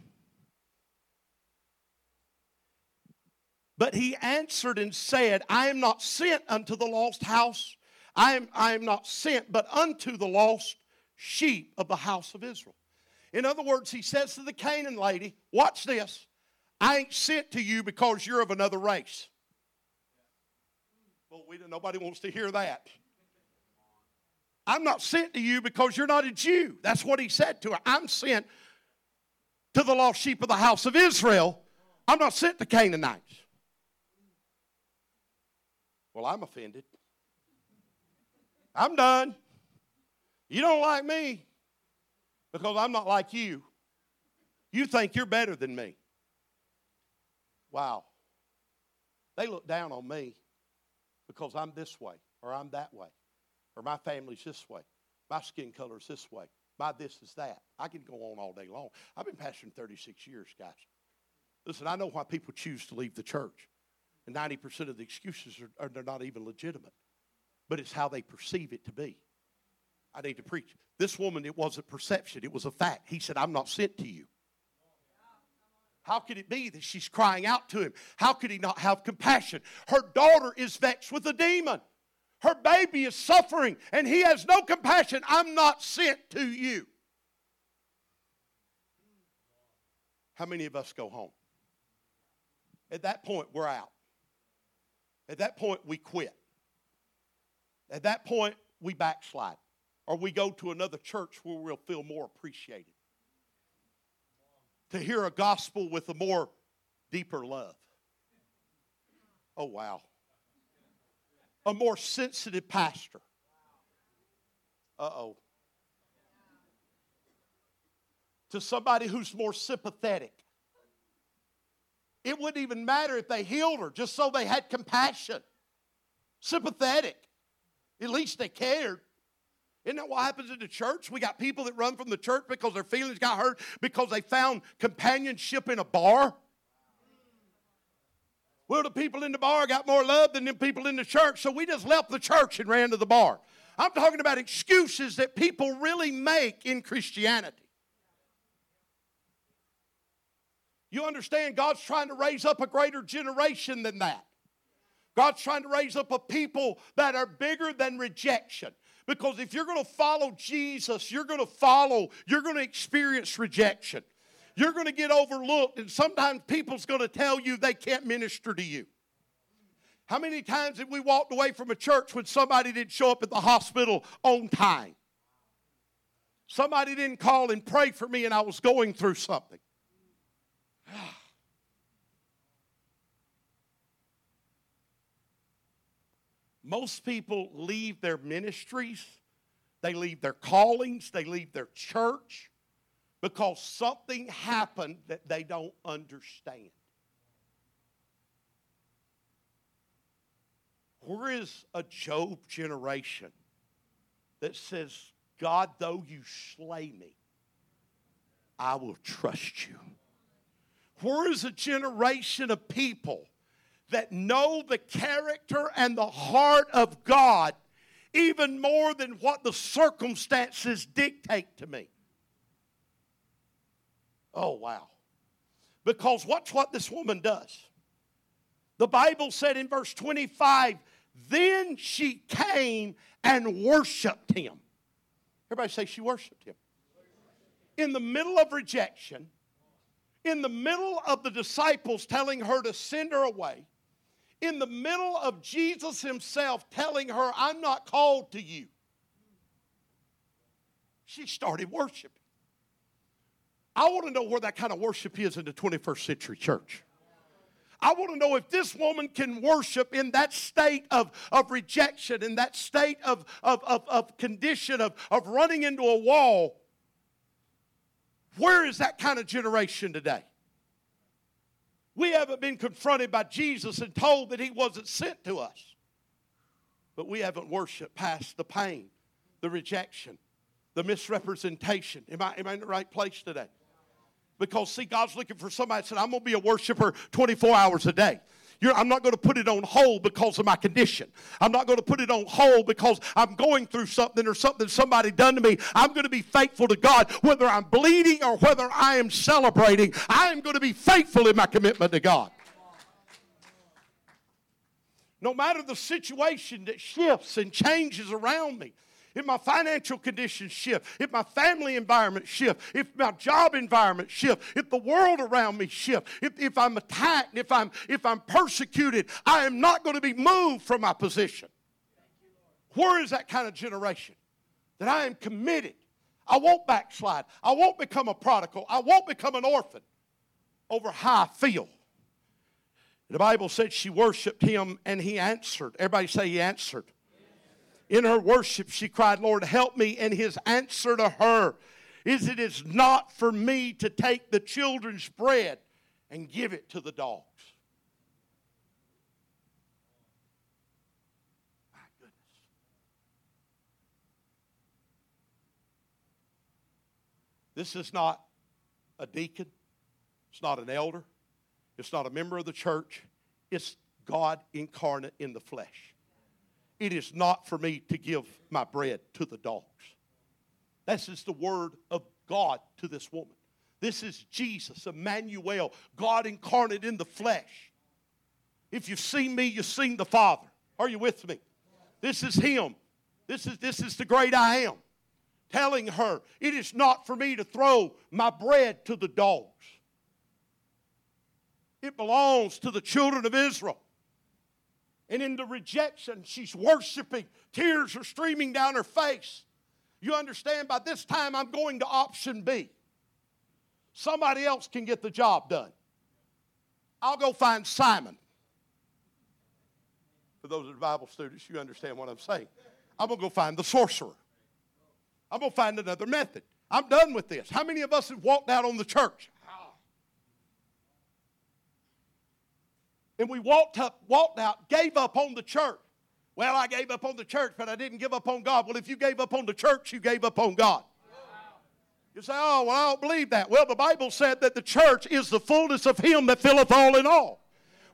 [SPEAKER 1] But he answered and said, I am not sent unto the lost house. I am, I am not sent, but unto the lost sheep of the house of Israel. In other words, he says to the Canaan lady, Watch this. I ain't sent to you because you're of another race. Well, we, nobody wants to hear that. I'm not sent to you because you're not a Jew. That's what he said to her. I'm sent to the lost sheep of the house of Israel. I'm not sent to Canaanites. Well, I'm offended. I'm done. You don't like me because I'm not like you. You think you're better than me. Wow. They look down on me because I'm this way or I'm that way or my family's this way. My skin color's this way. My this is that. I can go on all day long. I've been pastoring 36 years, guys. Listen, I know why people choose to leave the church. And 90% of the excuses are, are they're not even legitimate. But it's how they perceive it to be. I need to preach. This woman, it wasn't perception, it was a fact. He said, I'm not sent to you. How could it be that she's crying out to him? How could he not have compassion? Her daughter is vexed with a demon. Her baby is suffering, and he has no compassion. I'm not sent to you. how many of us go home? At that point, we're out. At that point, we quit. At that point, we backslide. Or we go to another church where we'll feel more appreciated. To hear a gospel with a more deeper love. Oh, wow. A more sensitive pastor. Uh oh. To somebody who's more sympathetic. It wouldn't even matter if they healed her, just so they had compassion. Sympathetic. At least they cared. Isn't that what happens in the church? We got people that run from the church because their feelings got hurt because they found companionship in a bar. Well, the people in the bar got more love than the people in the church, so we just left the church and ran to the bar. I'm talking about excuses that people really make in Christianity. You understand, God's trying to raise up a greater generation than that. God's trying to raise up a people that are bigger than rejection. Because if you're going to follow Jesus, you're going to follow, you're going to experience rejection. You're going to get overlooked, and sometimes people's going to tell you they can't minister to you. How many times have we walked away from a church when somebody didn't show up at the hospital on time? Somebody didn't call and pray for me, and I was going through something. Most people leave their ministries, they leave their callings, they leave their church because something happened that they don't understand. Where is a Job generation that says, God, though you slay me, I will trust you? Where is a generation of people that know the character and the heart of God even more than what the circumstances dictate to me? Oh, wow. Because watch what this woman does. The Bible said in verse 25, then she came and worshiped him. Everybody say she worshiped him. In the middle of rejection, in the middle of the disciples telling her to send her away, in the middle of Jesus himself telling her, I'm not called to you, she started worshiping. I want to know where that kind of worship is in the 21st century church. I want to know if this woman can worship in that state of, of rejection, in that state of, of, of, of condition of, of running into a wall. Where is that kind of generation today? We haven't been confronted by Jesus and told that he wasn't sent to us. But we haven't worshiped past the pain, the rejection, the misrepresentation. Am I, am I in the right place today? Because, see, God's looking for somebody that said, I'm going to be a worshiper 24 hours a day. You're, I'm not going to put it on hold because of my condition. I'm not going to put it on hold because I'm going through something or something somebody done to me. I'm going to be faithful to God whether I'm bleeding or whether I am celebrating. I am going to be faithful in my commitment to God. No matter the situation that shifts and changes around me, if my financial conditions shift, if my family environment shift, if my job environment shift, if the world around me shift, if, if I'm attacked, if I'm if I'm persecuted, I am not going to be moved from my position. Where is that kind of generation? That I am committed. I won't backslide. I won't become a prodigal. I won't become an orphan over how I feel. The Bible said she worshiped him and he answered. Everybody say he answered. In her worship, she cried, Lord, help me. And his answer to her is, It is not for me to take the children's bread and give it to the dogs. My goodness. This is not a deacon, it's not an elder, it's not a member of the church, it's God incarnate in the flesh. It is not for me to give my bread to the dogs. This is the word of God to this woman. This is Jesus, Emmanuel, God incarnate in the flesh. If you've seen me, you've seen the Father. Are you with me? This is Him. This is, this is the great I am. Telling her, it is not for me to throw my bread to the dogs. It belongs to the children of Israel. And in the rejection, she's worshiping. Tears are streaming down her face. You understand, by this time, I'm going to option B. Somebody else can get the job done. I'll go find Simon. For those of the Bible students, you understand what I'm saying. I'm going to go find the sorcerer. I'm going to find another method. I'm done with this. How many of us have walked out on the church? And we walked up, walked out, gave up on the church. Well, I gave up on the church, but I didn't give up on God. Well, if you gave up on the church, you gave up on God. You say, oh, well, I don't believe that. Well, the Bible said that the church is the fullness of Him that filleth all in all.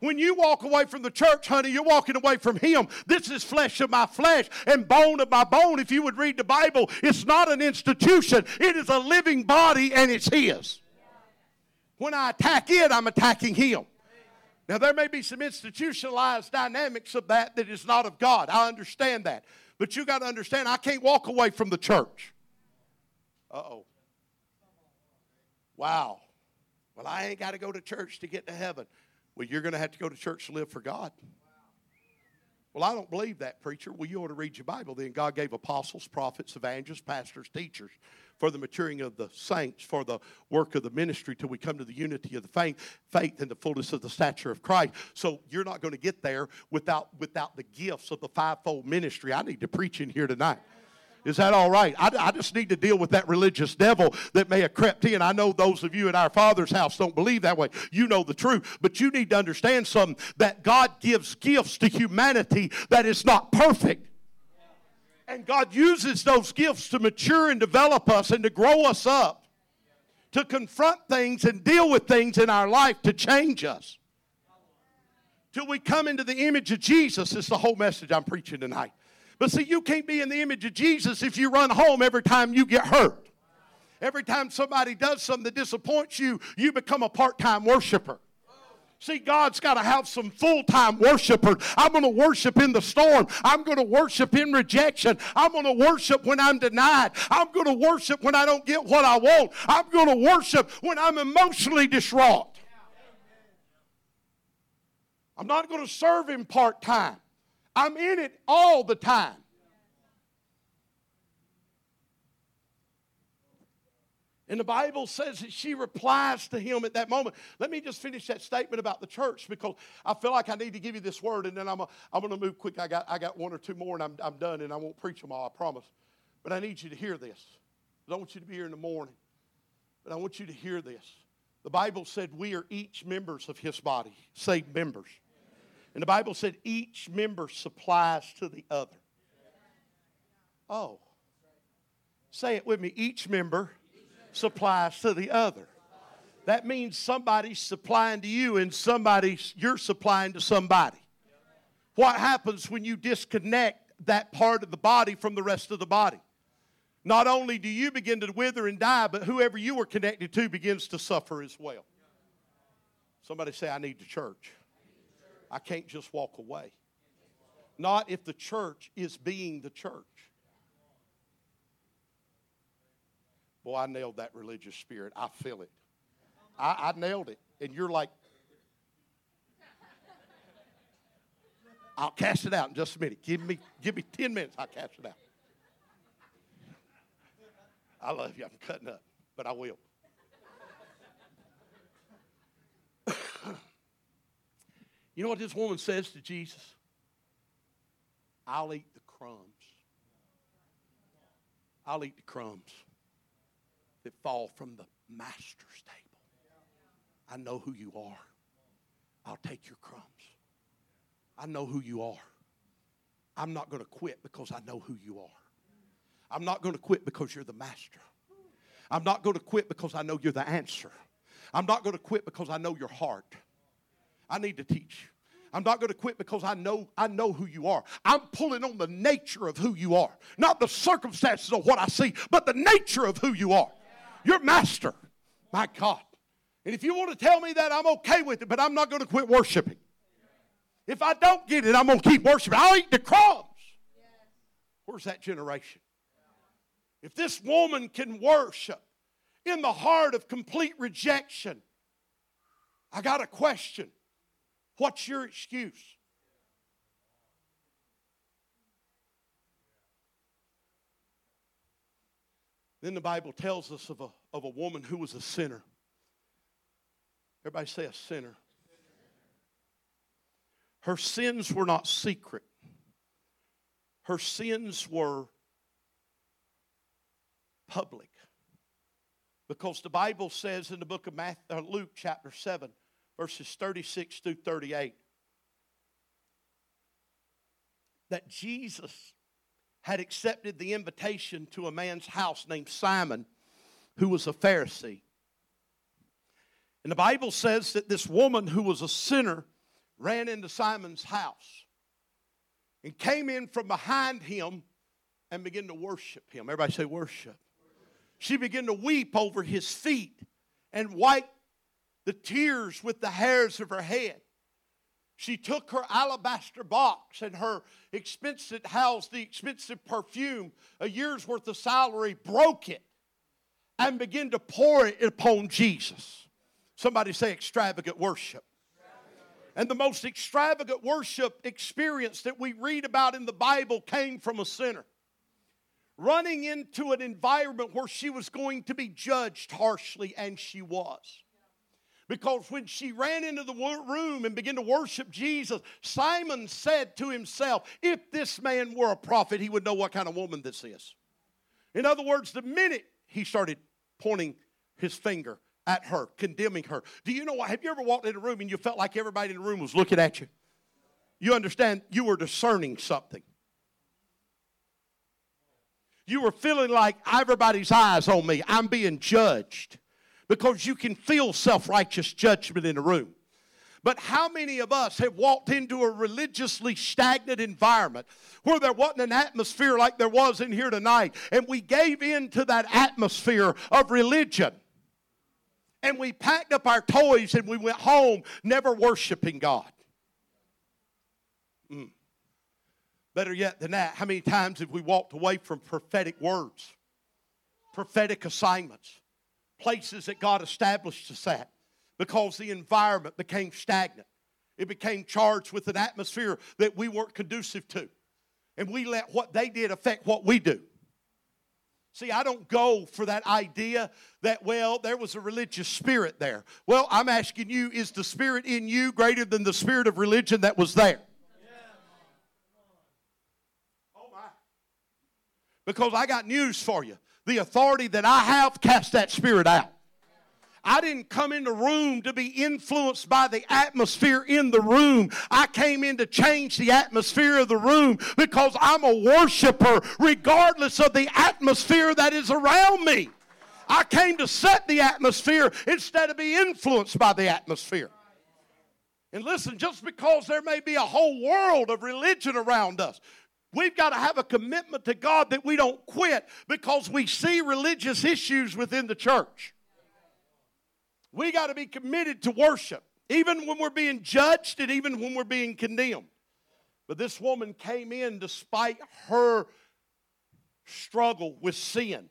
[SPEAKER 1] When you walk away from the church, honey, you're walking away from Him. This is flesh of my flesh and bone of my bone. If you would read the Bible, it's not an institution, it is a living body and it's His. When I attack it, I'm attacking Him. Now, there may be some institutionalized dynamics of that that is not of God. I understand that. But you got to understand, I can't walk away from the church. Uh oh. Wow. Well, I ain't got to go to church to get to heaven. Well, you're going to have to go to church to live for God. Well, I don't believe that, preacher. Well, you ought to read your Bible then. God gave apostles, prophets, evangelists, pastors, teachers for the maturing of the saints, for the work of the ministry till we come to the unity of the faith, faith and the fullness of the stature of Christ. So you're not going to get there without, without the gifts of the fivefold ministry. I need to preach in here tonight. Is that all right? I, I, just need to deal with that religious devil that may have crept in. I know those of you in our Father's house don't believe that way. You know the truth. But you need to understand something that God gives gifts to humanity that is not perfect. And God uses those gifts to mature and develop us and to grow us up, to confront things and deal with things in our life to change us. Till we come into the image of Jesus, is the whole message I'm preaching tonight. But see, you can't be in the image of Jesus if you run home every time you get hurt. Every time somebody does something that disappoints you, you become a part time worshiper. See, God's got to have some full time worshipers. I'm going to worship in the storm. I'm going to worship in rejection. I'm going to worship when I'm denied. I'm going to worship when I don't get what I want. I'm going to worship when I'm emotionally distraught. I'm not going to serve Him part time, I'm in it all the time. And the Bible says that she replies to him at that moment. Let me just finish that statement about the church because I feel like I need to give you this word and then I'm, I'm going to move quick. I got, I got one or two more and I'm, I'm done and I won't preach them all, I promise. But I need you to hear this. I don't want you to be here in the morning, but I want you to hear this. The Bible said we are each members of his body, saved members. And the Bible said each member supplies to the other. Oh. Say it with me. Each member supplies to the other. That means somebody's supplying to you and somebody's you're supplying to somebody. What happens when you disconnect that part of the body from the rest of the body? Not only do you begin to wither and die, but whoever you were connected to begins to suffer as well. Somebody say, I need the church. I can't just walk away. Not if the church is being the church. Boy, I nailed that religious spirit. I feel it. I, I nailed it. And you're like, I'll cast it out in just a minute. Give me, give me 10 minutes, I'll cast it out. I love you. I'm cutting up, but I will. You know what this woman says to Jesus? I'll eat the crumbs. I'll eat the crumbs that fall from the master's table. I know who you are. I'll take your crumbs. I know who you are. I'm not going to quit because I know who you are. I'm not going to quit because you're the master. I'm not going to quit because I know you're the answer. I'm not going to quit because I know your heart. I need to teach. I'm not going to quit because I know I know who you are. I'm pulling on the nature of who you are, not the circumstances of what I see, but the nature of who you are. Your master. My God. And if you want to tell me that, I'm okay with it, but I'm not going to quit worshiping. If I don't get it, I'm going to keep worshiping. I'll eat the crumbs. Where's that generation? If this woman can worship in the heart of complete rejection, I got a question. What's your excuse? Then the Bible tells us of a, of a woman who was a sinner. Everybody say a sinner. Her sins were not secret, her sins were public. Because the Bible says in the book of Matthew, uh, Luke, chapter 7, verses 36 through 38, that Jesus had accepted the invitation to a man's house named Simon, who was a Pharisee. And the Bible says that this woman who was a sinner ran into Simon's house and came in from behind him and began to worship him. Everybody say, worship. She began to weep over his feet and wipe the tears with the hairs of her head. She took her alabaster box and her expensive house, the expensive perfume, a year's worth of salary, broke it and began to pour it upon Jesus. Somebody say extravagant worship. And the most extravagant worship experience that we read about in the Bible came from a sinner. Running into an environment where she was going to be judged harshly, and she was. Because when she ran into the room and began to worship Jesus, Simon said to himself, If this man were a prophet, he would know what kind of woman this is. In other words, the minute he started pointing his finger at her, condemning her. Do you know what? Have you ever walked in a room and you felt like everybody in the room was looking at you? You understand you were discerning something. You were feeling like everybody's eyes on me. I'm being judged because you can feel self righteous judgment in a room. But how many of us have walked into a religiously stagnant environment where there wasn't an atmosphere like there was in here tonight, and we gave in to that atmosphere of religion? and we packed up our toys and we went home never worshiping God. Mm. Better yet than that, how many times have we walked away from prophetic words, prophetic assignments, places that God established us at because the environment became stagnant? It became charged with an atmosphere that we weren't conducive to. And we let what they did affect what we do. See, I don't go for that idea that, well, there was a religious spirit there. Well, I'm asking you, is the spirit in you greater than the spirit of religion that was there? Oh, my. Because I got news for you. The authority that I have cast that spirit out. I didn't come in the room to be influenced by the atmosphere in the room. I came in to change the atmosphere of the room because I'm a worshiper regardless of the atmosphere that is around me. I came to set the atmosphere instead of be influenced by the atmosphere. And listen, just because there may be a whole world of religion around us, We've got to have a commitment to God that we don't quit because we see religious issues within the church. We got to be committed to worship, even when we're being judged and even when we're being condemned. But this woman came in despite her struggle with sin.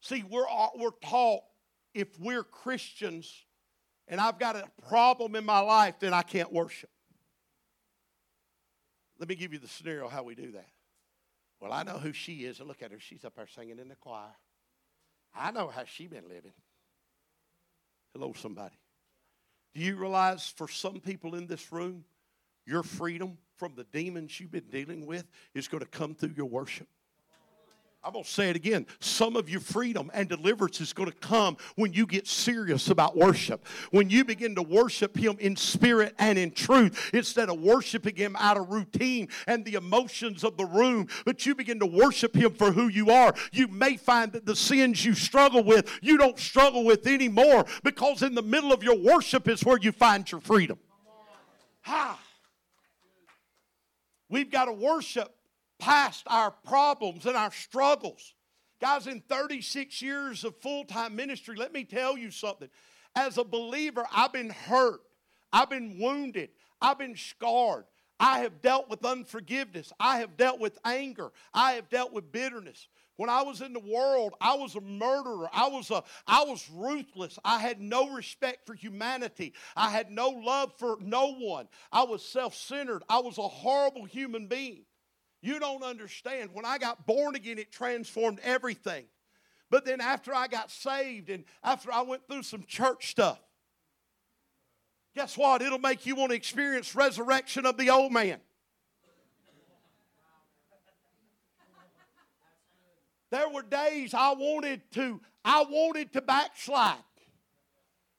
[SPEAKER 1] See, we're, we're taught if we're Christians and I've got a problem in my life, then I can't worship. Let me give you the scenario how we do that. Well, I know who she is, and look at her. She's up there singing in the choir. I know how she been living. Hello, somebody. Do you realize for some people in this room, your freedom from the demons you've been dealing with is going to come through your worship? I'm going to say it again. Some of your freedom and deliverance is going to come when you get serious about worship. When you begin to worship Him in spirit and in truth, instead of worshiping Him out of routine and the emotions of the room, but you begin to worship Him for who you are. You may find that the sins you struggle with, you don't struggle with anymore because in the middle of your worship is where you find your freedom. Ha! We've got to worship past our problems and our struggles. Guys, in 36 years of full time ministry, let me tell you something. As a believer, I've been hurt, I've been wounded, I've been scarred. I have dealt with unforgiveness. I have dealt with anger. I have dealt with bitterness. When I was in the world, I was a murderer. I was a I was ruthless. I had no respect for humanity. I had no love for no one. I was self-centered. I was a horrible human being. You don't understand. When I got born again, it transformed everything. But then after I got saved and after I went through some church stuff, guess what? It'll make you want to experience resurrection of the old man. There were days I wanted to, I wanted to backslide,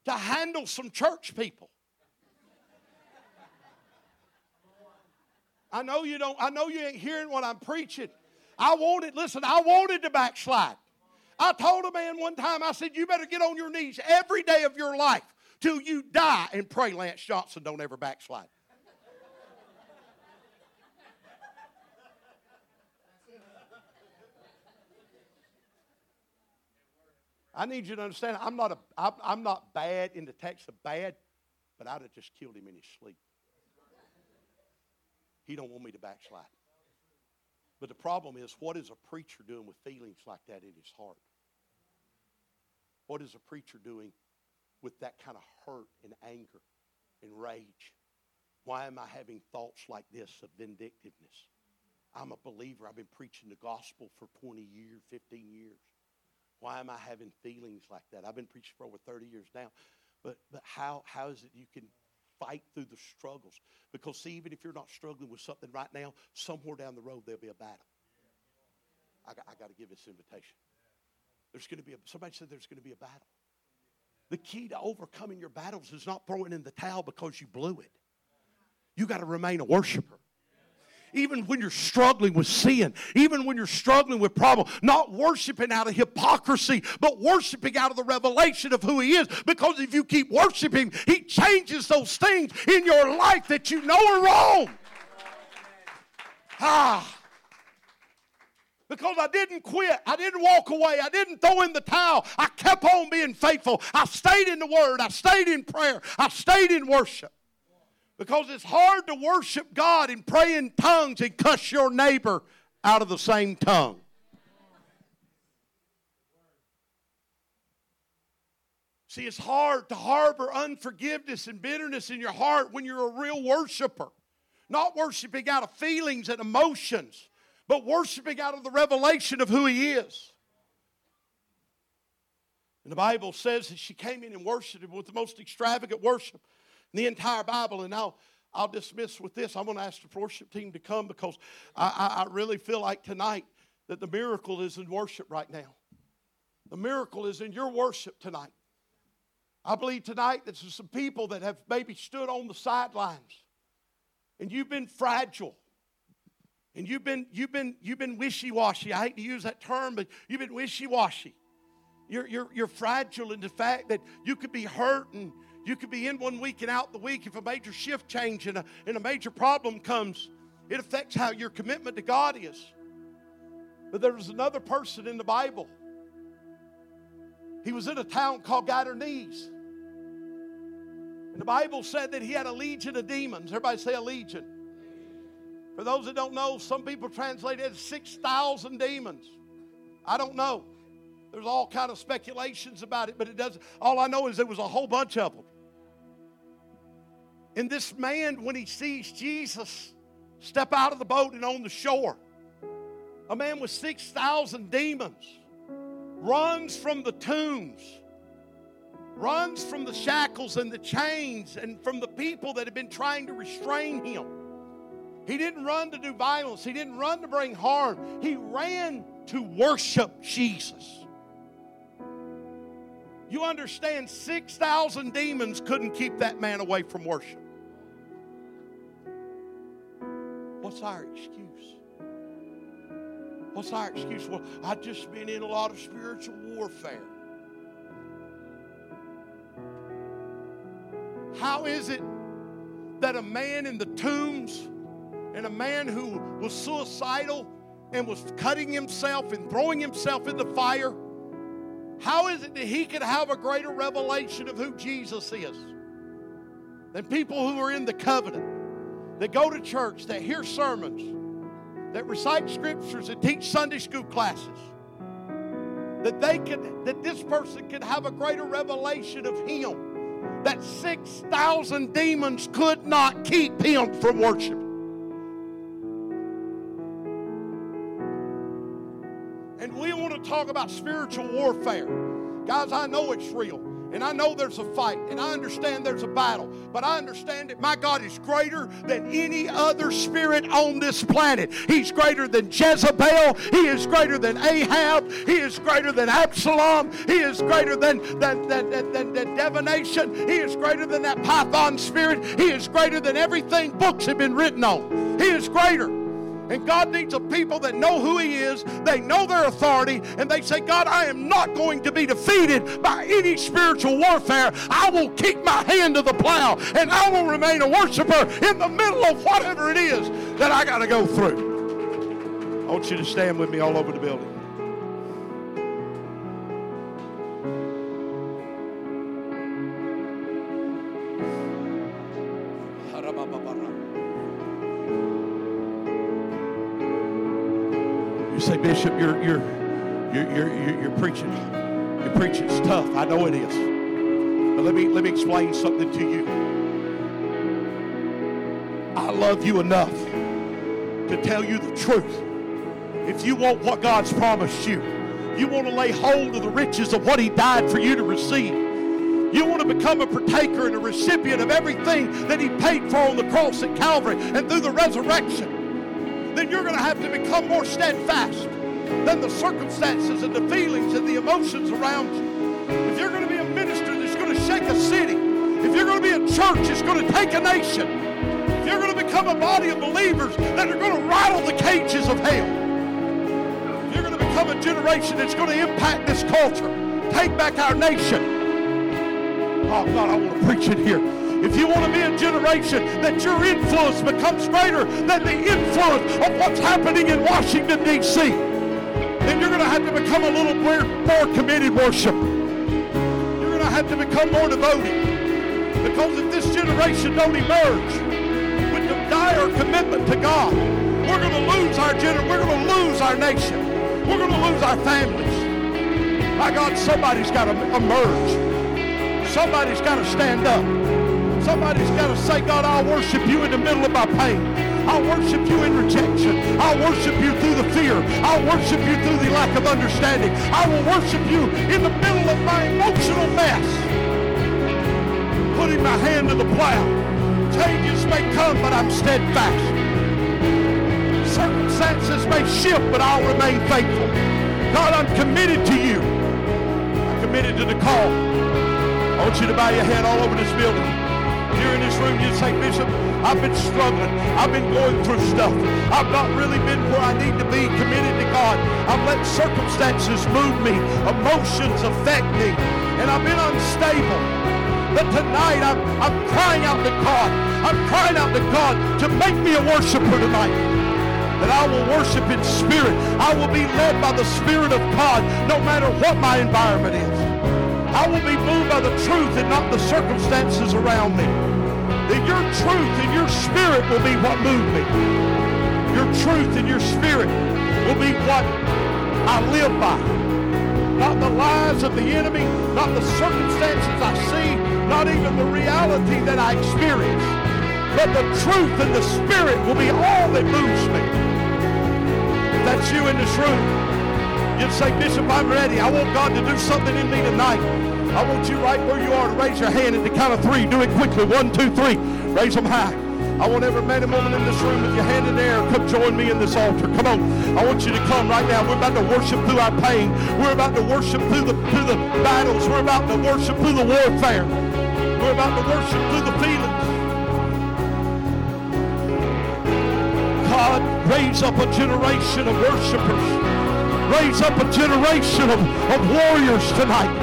[SPEAKER 1] to handle some church people. I know you don't, I know you ain't hearing what I'm preaching. I wanted, listen, I wanted to backslide. I told a man one time, I said, you better get on your knees every day of your life till you die and pray Lance Johnson don't ever backslide. I need you to understand, I'm not, a, I'm, not bad in the text of bad, but I'd have just killed him in his sleep. He don't want me to backslide. But the problem is, what is a preacher doing with feelings like that in his heart? What is a preacher doing with that kind of hurt and anger and rage? Why am I having thoughts like this of vindictiveness? I'm a believer. I've been preaching the gospel for 20 years, 15 years. Why am I having feelings like that? I've been preaching for over 30 years now. But, but how, how is it you can fight through the struggles? Because, see, even if you're not struggling with something right now, somewhere down the road there'll be a battle. I got, I got to give this invitation. There's going to be a, somebody said there's going to be a battle. The key to overcoming your battles is not throwing in the towel because you blew it. You got to remain a worshiper even when you're struggling with sin, even when you're struggling with problem, not worshiping out of hypocrisy, but worshiping out of the revelation of who He is. Because if you keep worshiping, He changes those things in your life that you know are wrong. Ah. Because I didn't quit. I didn't walk away. I didn't throw in the towel. I kept on being faithful. I stayed in the Word. I stayed in prayer. I stayed in worship. Because it's hard to worship God and pray in tongues and cuss your neighbor out of the same tongue. See, it's hard to harbor unforgiveness and bitterness in your heart when you're a real worshiper. Not worshiping out of feelings and emotions, but worshiping out of the revelation of who He is. And the Bible says that she came in and worshiped Him with the most extravagant worship the entire Bible. And now I'll dismiss with this. I'm going to ask the worship team to come because I, I, I really feel like tonight that the miracle is in worship right now. The miracle is in your worship tonight. I believe tonight that there's some people that have maybe stood on the sidelines and you've been fragile. And you've been, you've been, you've been wishy-washy. I hate to use that term, but you've been wishy-washy. You're, you're, you're fragile in the fact that you could be hurt and you could be in one week and out the week. If a major shift change and a, and a major problem comes, it affects how your commitment to God is. But there was another person in the Bible. He was in a town called Gadarenes. And the Bible said that he had a legion of demons. Everybody say a legion. For those that don't know, some people translate it as 6,000 demons. I don't know. There's all kind of speculations about it, but it doesn't. All I know is there was a whole bunch of them. And this man, when he sees Jesus step out of the boat and on the shore, a man with 6,000 demons runs from the tombs, runs from the shackles and the chains and from the people that have been trying to restrain him. He didn't run to do violence, he didn't run to bring harm, he ran to worship Jesus. You understand, 6,000 demons couldn't keep that man away from worship. What's our excuse? What's our excuse? Well, I've just been in a lot of spiritual warfare. How is it that a man in the tombs and a man who was suicidal and was cutting himself and throwing himself in the fire, how is it that he could have a greater revelation of who Jesus is than people who are in the covenant? that go to church, that hear sermons, that recite scriptures, that teach Sunday school classes. that they could that this person could have a greater revelation of him that 6,000 demons could not keep him from worship. And we talk about spiritual warfare. Guys, I know it's real. And I know there's a fight, and I understand there's a battle, but I understand that my God is greater than any other spirit on this planet. He's greater than Jezebel, He is greater than Ahab, He is greater than Absalom, He is greater than, than, than, than, than, than divination, He is greater than that python spirit, He is greater than everything books have been written on. He is greater. And God needs a people that know who He is, they know their authority, and they say, God, I am not going to be defeated by any spiritual warfare. I will keep my hand to the plow, and I will remain a worshiper in the middle of whatever it is that I got to go through. I want you to stand with me all over the building. Bishop, you're you're you're you're, you're preaching. You're preaching tough. I know it is. But let me let me explain something to you. I love you enough to tell you the truth. If you want what God's promised you, you want to lay hold of the riches of what He died for you to receive. You want to become a partaker and a recipient of everything that He paid for on the cross at Calvary and through the resurrection then you're going to have to become more steadfast than the circumstances and the feelings and the emotions around you. If you're going to be a minister that's going to shake a city, if you're going to be a church that's going to take a nation, if you're going to become a body of believers that are going to rattle the cages of hell, if you're going to become a generation that's going to impact this culture, take back our nation. Oh, God, I want to preach it here. If you want to be a generation that your influence becomes greater than the influence of what's happening in Washington, D.C., you're going to have to become a little more, more committed worshiper. You're going to have to become more devoted. Because if this generation don't emerge with the dire commitment to God, we're going to lose our gener- we're going to lose our nation. We're going to lose our families. My God, somebody's got to emerge. Somebody's got to stand up. Somebody's got to say, God, I'll worship you in the middle of my pain. I'll worship you in rejection. I'll worship you through the fear. I'll worship you through the lack of understanding. I will worship you in the middle of my emotional mess. Putting my hand to the plow. Changes may come, but I'm steadfast. Circumstances may shift, but I'll remain faithful. God, I'm committed to you. I'm committed to the call. I want you to bow your head all over this building here in this room, you say, Bishop, I've been struggling. I've been going through stuff. I've not really been where I need to be committed to God. I've let circumstances move me, emotions affect me, and I've been unstable. But tonight I'm, I'm crying out to God. I'm crying out to God to make me a worshiper tonight. That I will worship in spirit. I will be led by the Spirit of God no matter what my environment is. I will be moved by the truth and not the circumstances around me that your truth and your spirit will be what move me. Your truth and your spirit will be what I live by. Not the lies of the enemy, not the circumstances I see, not even the reality that I experience. But the truth and the spirit will be all that moves me. That's you in this room, you'd say, Bishop, I'm ready. I want God to do something in me tonight. I want you right where you are to raise your hand at the count of three. Do it quickly. One, two, three. Raise them high. I want every man and woman in this room with your hand in the air, come join me in this altar. Come on. I want you to come right now. We're about to worship through our pain. We're about to worship through the through the battles. We're about to worship through the warfare. We're about to worship through the feelings. God, raise up a generation of worshipers. Raise up a generation of, of warriors tonight.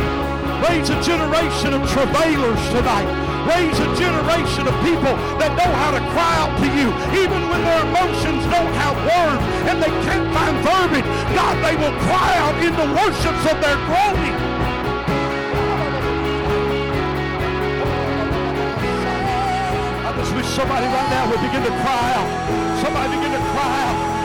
[SPEAKER 1] Raise a generation of travailers tonight. Raise a generation of people that know how to cry out to you, even when their emotions don't have words and they can't find verbiage. God, they will cry out in the worships of their groaning. I just wish somebody right now would begin to cry out. Somebody begin to cry out.